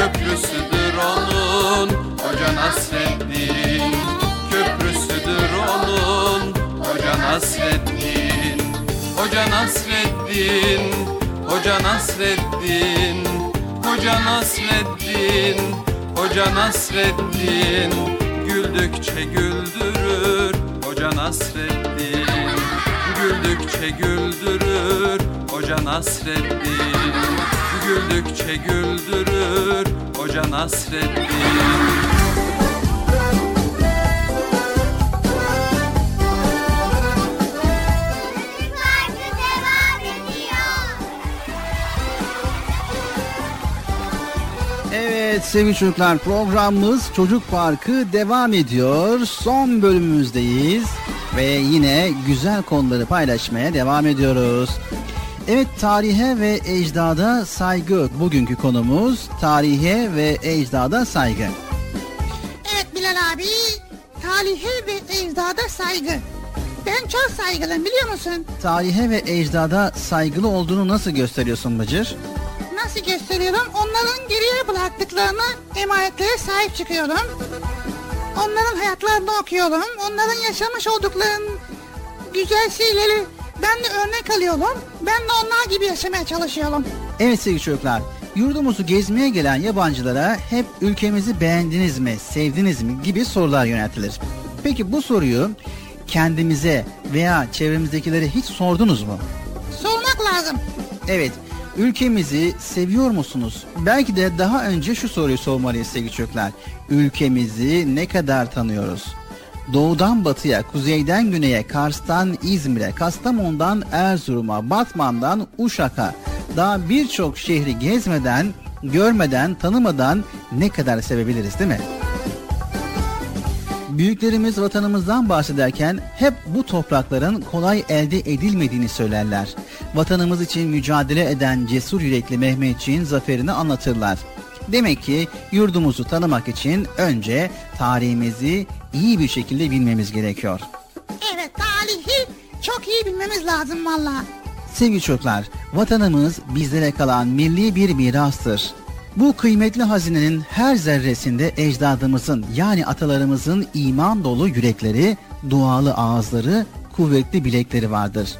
Köprüsüdür onun Hoca Nasreddin. Köprüsüdür onun Hoca Nasreddin. Hoca Nasreddin Hoca Nasreddin. Hoca Nasreddin Hoca Nasreddin. Güldükçe güldürür Hoca Nasreddin. Güldükçe güldürür Hoca Nasreddin Güldükçe güldürür Hoca Nasreddin. Evet sevgili çocuklar programımız Çocuk Parkı devam ediyor. Son bölümümüzdeyiz ve yine güzel konuları paylaşmaya devam ediyoruz. Evet tarihe ve ecdada saygı bugünkü konumuz tarihe ve ecdada saygı. Evet Bilal abi. Tarihe ve ecdada saygı. Ben çok saygılıyım biliyor musun? Tarihe ve ecdada saygılı olduğunu nasıl gösteriyorsun Bıcır? Nasıl gösteriyorum? Onların geriye bıraktıklarını emanetlere sahip çıkıyorum. Onların hayatlarını okuyorum. Onların yaşamış olduklarının güzel şeyleri ben de örnek alıyorum. Ben de onlar gibi yaşamaya çalışıyorum. Evet sevgili çocuklar, yurdumuzu gezmeye gelen yabancılara hep ülkemizi beğendiniz mi, sevdiniz mi gibi sorular yöneltilir. Peki bu soruyu kendimize veya çevremizdekilere hiç sordunuz mu? Sormak lazım. Evet, ülkemizi seviyor musunuz? Belki de daha önce şu soruyu sormalıyız sevgili çocuklar. Ülkemizi ne kadar tanıyoruz? Doğudan batıya, kuzeyden güneye, Kars'tan İzmir'e, Kastamonu'dan Erzurum'a, Batman'dan Uşak'a daha birçok şehri gezmeden, görmeden, tanımadan ne kadar sevebiliriz değil mi? Büyüklerimiz vatanımızdan bahsederken hep bu toprakların kolay elde edilmediğini söylerler. Vatanımız için mücadele eden cesur yürekli Mehmetçiğin zaferini anlatırlar. Demek ki yurdumuzu tanımak için önce tarihimizi iyi bir şekilde bilmemiz gerekiyor. Evet tarihi çok iyi bilmemiz lazım valla. Sevgili çocuklar, vatanımız bizlere kalan milli bir mirastır. Bu kıymetli hazinenin her zerresinde ecdadımızın yani atalarımızın iman dolu yürekleri, dualı ağızları, kuvvetli bilekleri vardır.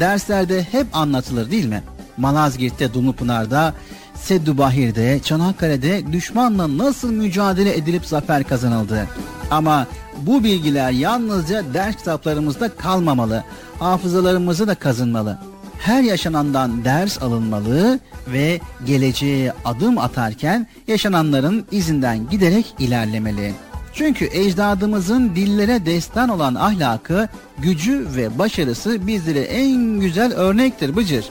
Derslerde hep anlatılır değil mi? Malazgirt'te, Dumlupınar'da, Seddubahir'de, Çanakkale'de düşmanla nasıl mücadele edilip zafer kazanıldı. Ama bu bilgiler yalnızca ders kitaplarımızda kalmamalı, hafızalarımızı da kazınmalı her yaşanandan ders alınmalı ve geleceğe adım atarken yaşananların izinden giderek ilerlemeli. Çünkü ecdadımızın dillere destan olan ahlakı, gücü ve başarısı bizlere en güzel örnektir Bıcır.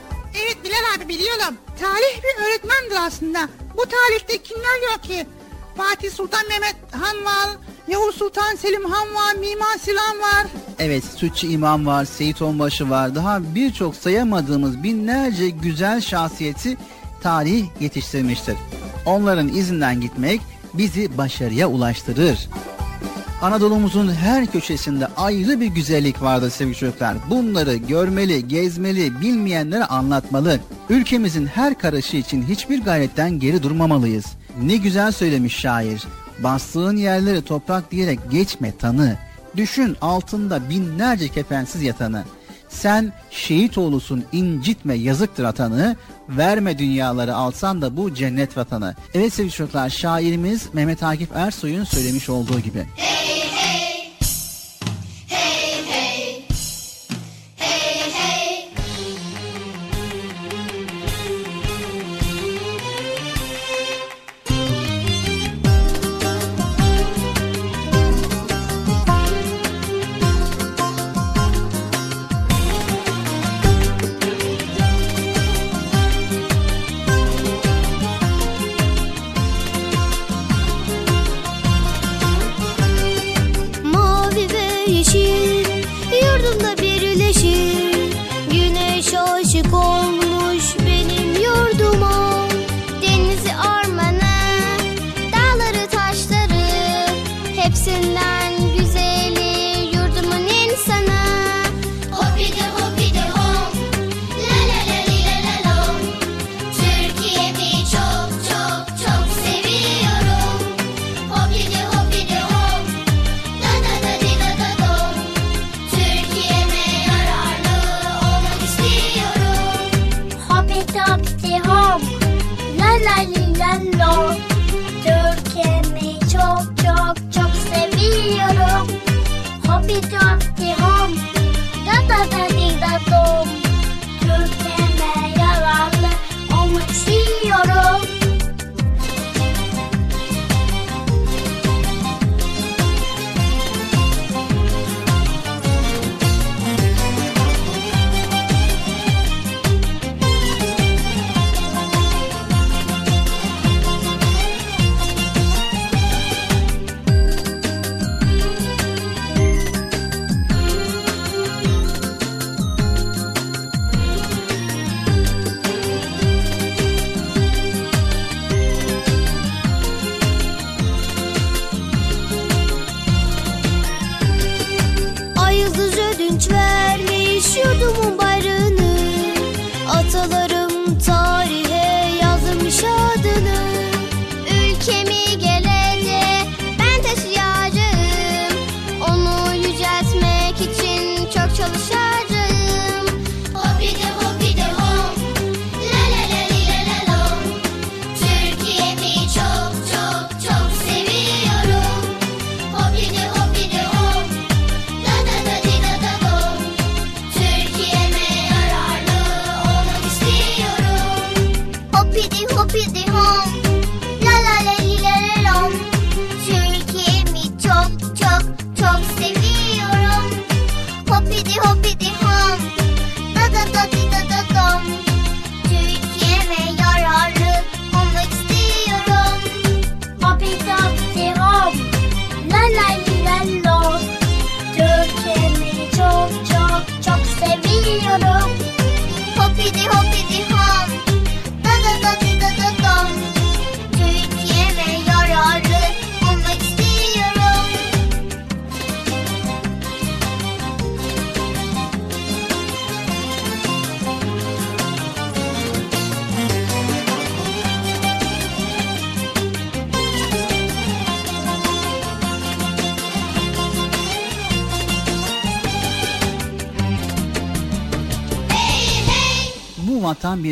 Evet Bilal abi biliyorum. Tarih bir öğretmendir aslında. Bu tarihte kimler yok ki? Fatih Sultan Mehmet Han var, Yavuz Sultan Selim Han var, Mimar Sinan var. Evet Sütçü İmam var, Seyit Onbaşı var. Daha birçok sayamadığımız binlerce güzel şahsiyeti tarih yetiştirmiştir. Onların izinden gitmek bizi başarıya ulaştırır. Anadolu'muzun her köşesinde ayrı bir güzellik vardır sevgili çocuklar. Bunları görmeli, gezmeli, bilmeyenlere anlatmalı. Ülkemizin her karışı için hiçbir gayretten geri durmamalıyız. Ne güzel söylemiş şair. Bastığın yerleri toprak diyerek geçme tanı. Düşün altında binlerce kefensiz yatanı. Sen şehit oğlusun incitme yazıktır atanı. Verme dünyaları alsan da bu cennet vatanı. Evet sevgili çocuklar şairimiz Mehmet Akif Ersoy'un söylemiş olduğu gibi. Hey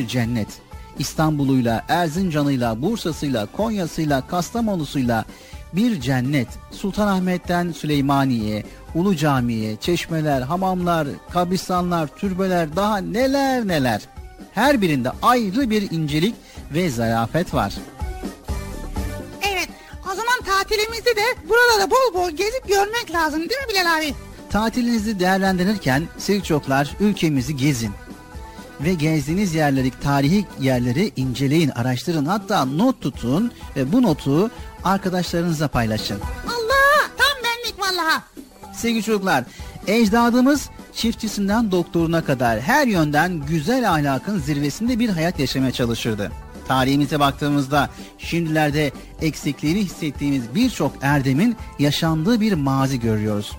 bir cennet. İstanbul'uyla, Erzincan'ıyla, Bursa'sıyla, Konya'sıyla, Kastamonu'suyla bir cennet. Sultanahmet'ten Süleymaniye, Ulu Cami'ye, çeşmeler, hamamlar, kabristanlar, türbeler daha neler neler. Her birinde ayrı bir incelik ve zarafet var. Evet o zaman tatilimizde de buraları bol bol gezip görmek lazım değil mi Bilal abi? Tatilinizi değerlendirirken sevgili çocuklar ülkemizi gezin. Ve gezdiğiniz yerleri, tarihi yerleri inceleyin, araştırın. Hatta not tutun ve bu notu arkadaşlarınızla paylaşın. Allah daha. Sevgili çocuklar, ecdadımız çiftçisinden doktoruna kadar her yönden güzel ahlakın zirvesinde bir hayat yaşamaya çalışırdı. Tarihimize baktığımızda şimdilerde eksikliğini hissettiğimiz birçok erdemin yaşandığı bir mazi görüyoruz.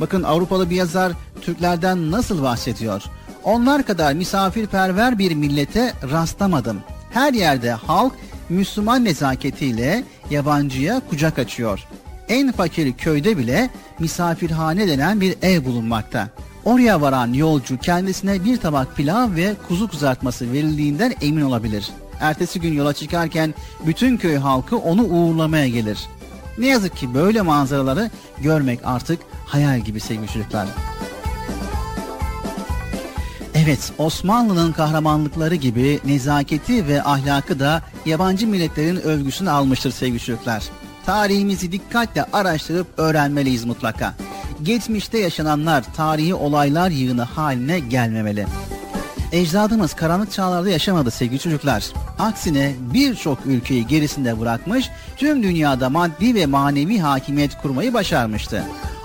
Bakın Avrupalı bir yazar Türklerden nasıl bahsediyor? Onlar kadar misafirperver bir millete rastlamadım. Her yerde halk Müslüman nezaketiyle yabancıya kucak açıyor. En fakir köyde bile misafirhane denen bir ev bulunmakta. Oraya varan yolcu kendisine bir tabak pilav ve kuzu kızartması verildiğinden emin olabilir. Ertesi gün yola çıkarken bütün köy halkı onu uğurlamaya gelir. Ne yazık ki böyle manzaraları görmek artık hayal gibi sevgili çocuklar. Evet, Osmanlı'nın kahramanlıkları gibi nezaketi ve ahlakı da yabancı milletlerin övgüsünü almıştır sevgili çocuklar. Tarihimizi dikkatle araştırıp öğrenmeliyiz mutlaka. Geçmişte yaşananlar tarihi olaylar yığını haline gelmemeli. Ecdadımız karanlık çağlarda yaşamadı sevgili çocuklar. Aksine birçok ülkeyi gerisinde bırakmış, tüm dünyada maddi ve manevi hakimiyet kurmayı başarmıştı.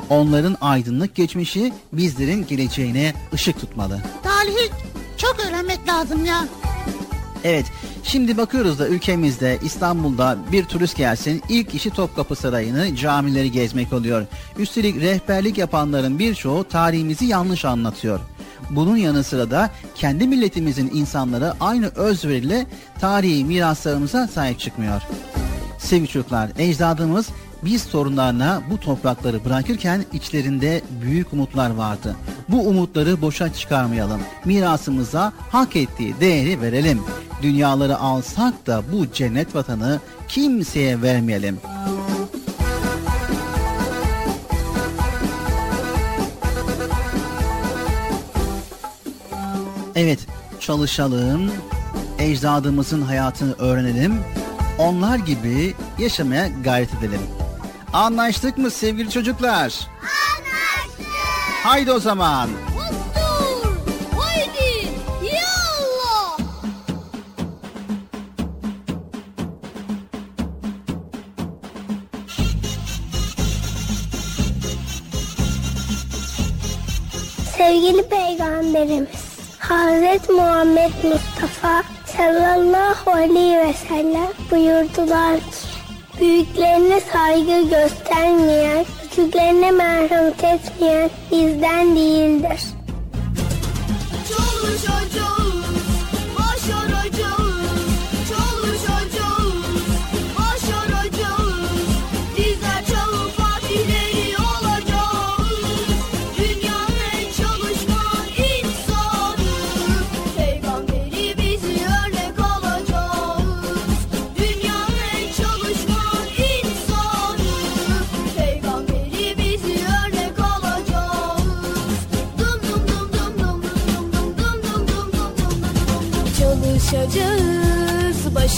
Onların aydınlık geçmişi bizlerin geleceğine ışık tutmalı. Tarihi çok öğrenmek lazım ya. Evet, şimdi bakıyoruz da ülkemizde İstanbul'da bir turist gelsin ilk işi Topkapı Sarayı'nı, camileri gezmek oluyor. Üstelik rehberlik yapanların birçoğu tarihimizi yanlış anlatıyor. Bunun yanı sıra da kendi milletimizin insanları aynı özveriyle tarihi miraslarımıza sahip çıkmıyor. Sevgili çocuklar, ecdadımız biz sorunlarına bu toprakları bırakırken içlerinde büyük umutlar vardı. Bu umutları boşa çıkarmayalım. Mirasımıza hak ettiği değeri verelim. Dünyaları alsak da bu cennet vatanı kimseye vermeyelim. Evet, çalışalım, ecdadımızın hayatını öğrenelim, onlar gibi yaşamaya gayret edelim. Anlaştık mı sevgili çocuklar? Anlaştık. Haydi o zaman. Dur. Haydi. Yallah. Sevgili Peygamberimiz Hazreti Muhammed Mustafa sallallahu aleyhi ve sellem buyurdular ki Büyüklerine saygı göstermeyen, küçüklerine merhamet etmeyen bizden değildir. Çalışacağız, başaracağız.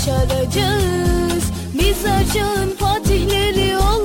Başaracağız. Bizler çağın fatihleri olacağız.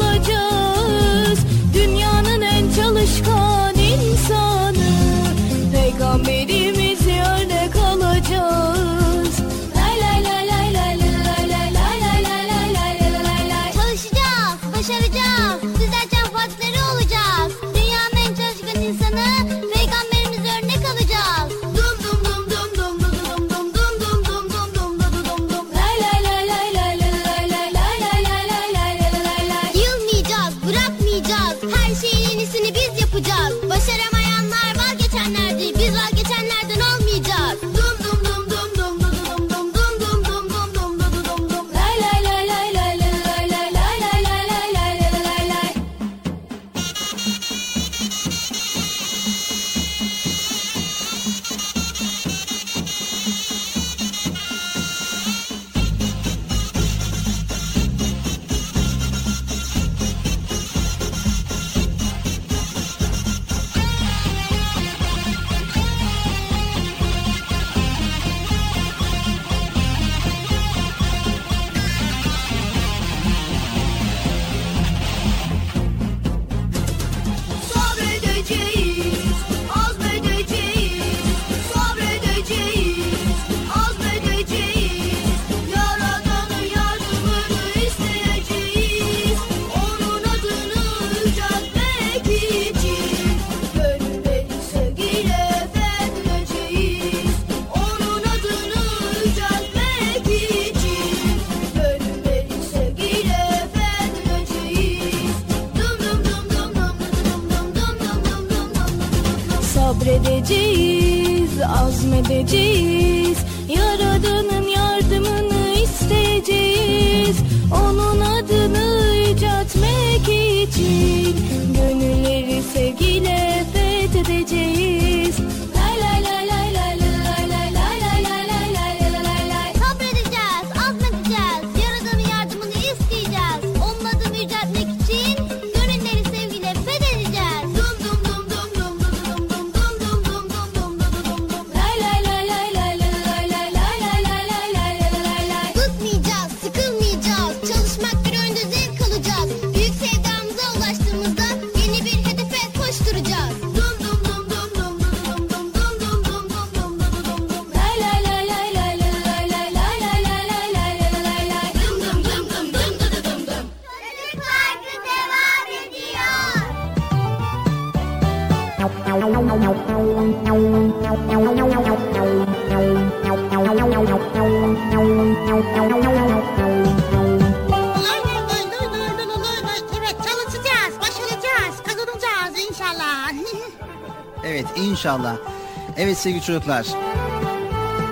Sevgili çocuklar.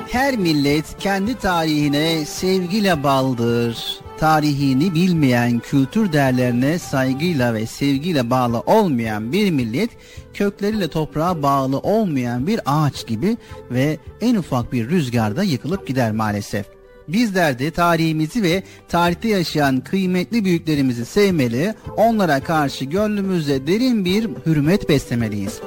Her millet kendi tarihine sevgiyle bağlıdır. Tarihini bilmeyen, kültür değerlerine saygıyla ve sevgiyle bağlı olmayan bir millet, kökleriyle toprağa bağlı olmayan bir ağaç gibi ve en ufak bir rüzgarda yıkılıp gider maalesef. Bizler de tarihimizi ve tarihte yaşayan kıymetli büyüklerimizi sevmeli, onlara karşı gönlümüzde derin bir hürmet beslemeliyiz.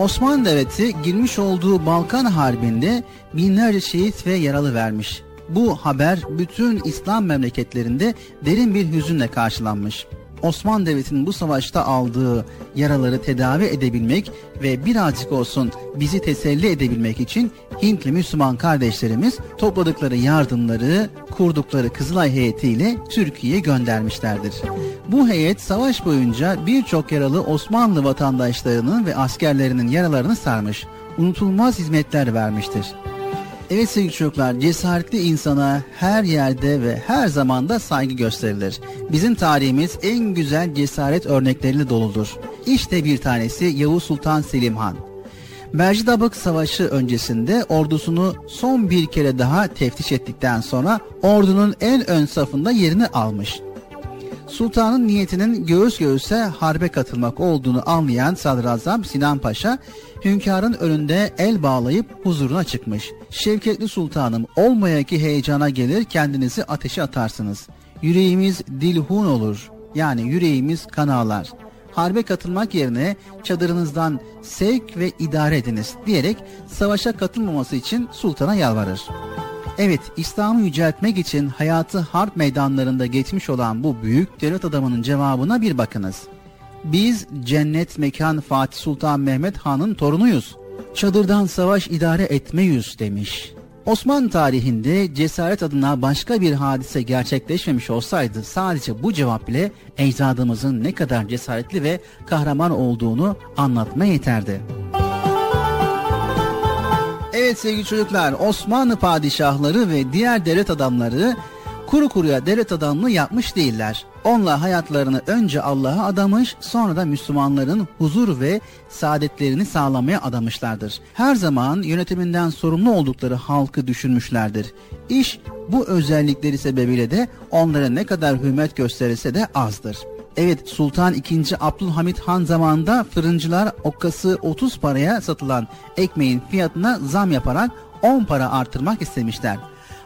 Osmanlı Devleti girmiş olduğu Balkan Harbi'nde binlerce şehit ve yaralı vermiş. Bu haber bütün İslam memleketlerinde derin bir hüzünle karşılanmış. Osmanlı Devleti'nin bu savaşta aldığı yaraları tedavi edebilmek ve birazcık olsun bizi teselli edebilmek için Hintli Müslüman kardeşlerimiz topladıkları yardımları kurdukları Kızılay heyetiyle Türkiye'ye göndermişlerdir. Bu heyet savaş boyunca birçok yaralı Osmanlı vatandaşlarının ve askerlerinin yaralarını sarmış, unutulmaz hizmetler vermiştir. Evet sevgili çocuklar, cesaretli insana her yerde ve her zamanda saygı gösterilir. Bizim tarihimiz en güzel cesaret örnekleriyle doludur. İşte bir tanesi Yavuz Sultan Selim Han. Bercidabık Savaşı öncesinde ordusunu son bir kere daha teftiş ettikten sonra ordunun en ön safında yerini almış. Sultanın niyetinin göğüs göğüse harbe katılmak olduğunu anlayan Sadrazam Sinan Paşa, hünkârın önünde el bağlayıp huzuruna çıkmış. Şevketli sultanım olmaya ki heyecana gelir kendinizi ateşe atarsınız. Yüreğimiz dilhun olur. Yani yüreğimiz kan ağlar. Harbe katılmak yerine çadırınızdan sevk ve idare ediniz diyerek savaşa katılmaması için sultana yalvarır. Evet, İslam'ı yüceltmek için hayatı harp meydanlarında geçmiş olan bu büyük devlet adamının cevabına bir bakınız. Biz cennet mekan Fatih Sultan Mehmet Han'ın torunuyuz. Çadırdan savaş idare etmeyiz demiş. Osmanlı tarihinde cesaret adına başka bir hadise gerçekleşmemiş olsaydı sadece bu cevap bile ecdadımızın ne kadar cesaretli ve kahraman olduğunu anlatmaya yeterdi. Evet sevgili çocuklar Osmanlı padişahları ve diğer devlet adamları kuru kuruya devlet adamlığı yapmış değiller. Onlar hayatlarını önce Allah'a adamış sonra da Müslümanların huzur ve saadetlerini sağlamaya adamışlardır. Her zaman yönetiminden sorumlu oldukları halkı düşünmüşlerdir. İş bu özellikleri sebebiyle de onlara ne kadar hürmet gösterilse de azdır. Evet Sultan II. Abdülhamit Han zamanında fırıncılar okkası 30 paraya satılan ekmeğin fiyatına zam yaparak 10 para artırmak istemişler.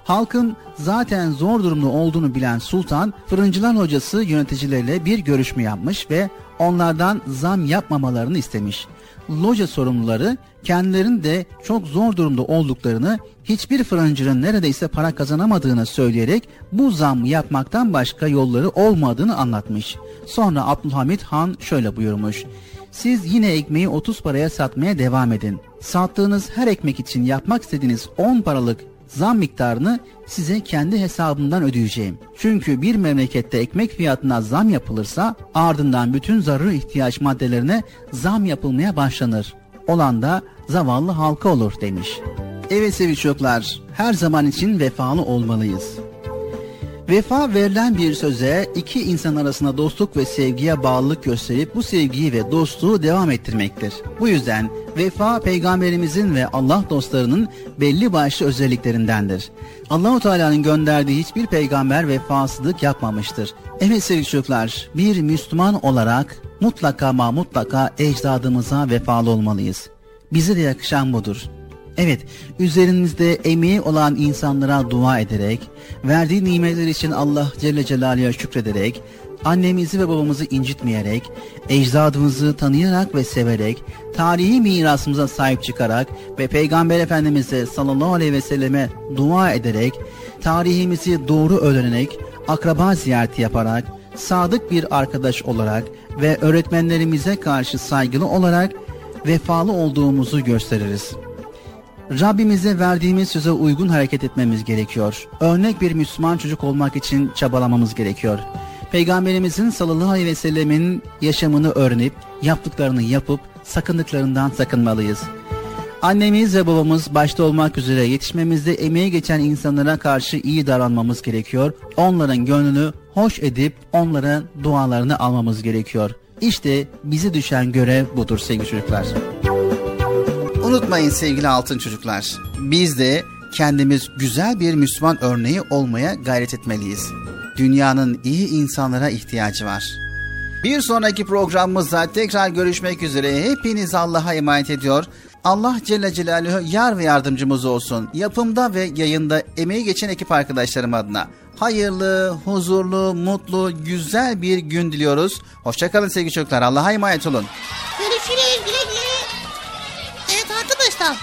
Halkın zaten zor durumda olduğunu bilen sultan fırıncılar hocası yöneticileriyle bir görüşme yapmış ve onlardan zam yapmamalarını istemiş. Loca sorumluları kendilerinin de çok zor durumda olduklarını, hiçbir fırıncının neredeyse para kazanamadığını söyleyerek bu zam yapmaktan başka yolları olmadığını anlatmış. Sonra Abdülhamit Han şöyle buyurmuş. Siz yine ekmeği 30 paraya satmaya devam edin. Sattığınız her ekmek için yapmak istediğiniz 10 paralık zam miktarını size kendi hesabımdan ödeyeceğim. Çünkü bir memlekette ekmek fiyatına zam yapılırsa ardından bütün zaruri ihtiyaç maddelerine zam yapılmaya başlanır. Olan da zavallı halka olur demiş. Evet sevgili çocuklar her zaman için vefalı olmalıyız. Vefa verilen bir söze iki insan arasında dostluk ve sevgiye bağlılık gösterip bu sevgiyi ve dostluğu devam ettirmektir. Bu yüzden vefa peygamberimizin ve Allah dostlarının belli başlı özelliklerindendir. Allahu Teala'nın gönderdiği hiçbir peygamber vefasızlık yapmamıştır. Evet sevgili çocuklar, bir Müslüman olarak mutlaka ma mutlaka ecdadımıza vefalı olmalıyız. Bize de yakışan budur. Evet, üzerinizde emeği olan insanlara dua ederek, verdiği nimetler için Allah Celle Celaluhu'ya şükrederek, annemizi ve babamızı incitmeyerek, ecdadımızı tanıyarak ve severek, tarihi mirasımıza sahip çıkarak ve Peygamber Efendimiz'e sallallahu aleyhi ve selleme dua ederek, tarihimizi doğru öğrenerek, akraba ziyareti yaparak, sadık bir arkadaş olarak ve öğretmenlerimize karşı saygılı olarak vefalı olduğumuzu gösteririz. Rabbimize verdiğimiz söze uygun hareket etmemiz gerekiyor. Örnek bir Müslüman çocuk olmak için çabalamamız gerekiyor. Peygamberimizin sallallahu aleyhi ve sellemin yaşamını öğrenip, yaptıklarını yapıp, sakındıklarından sakınmalıyız. Annemiz ve babamız başta olmak üzere yetişmemizde emeği geçen insanlara karşı iyi davranmamız gerekiyor. Onların gönlünü hoş edip onların dualarını almamız gerekiyor. İşte bize düşen görev budur sevgili çocuklar. Unutmayın sevgili altın çocuklar. Biz de kendimiz güzel bir Müslüman örneği olmaya gayret etmeliyiz. Dünyanın iyi insanlara ihtiyacı var. Bir sonraki programımızda tekrar görüşmek üzere. Hepiniz Allah'a emanet ediyor. Allah Celle Celaluhu yar ve yardımcımız olsun. Yapımda ve yayında emeği geçen ekip arkadaşlarım adına. Hayırlı, huzurlu, mutlu, güzel bir gün diliyoruz. Hoşçakalın sevgili çocuklar. Allah'a emanet olun. Görüşürüz güle güle. Arkadaşlar.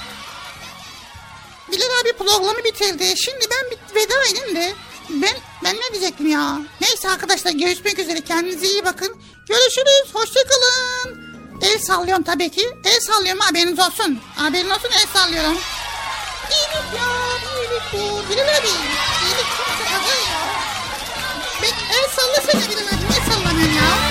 Bilal abi programı bitirdi. Şimdi ben bir veda edeyim de. Ben, ben ne diyecektim ya? Neyse arkadaşlar görüşmek üzere. Kendinize iyi bakın. Görüşürüz. Hoşçakalın. El sallıyorum tabii ki. El sallıyorum haberiniz olsun. Haberin olsun el sallıyorum. İyilik ya. iyilik bu. Bilal abi. İyilik çok şaka ya. Ben, el sallasana Bilal abi. Ne sallamıyorsun ya?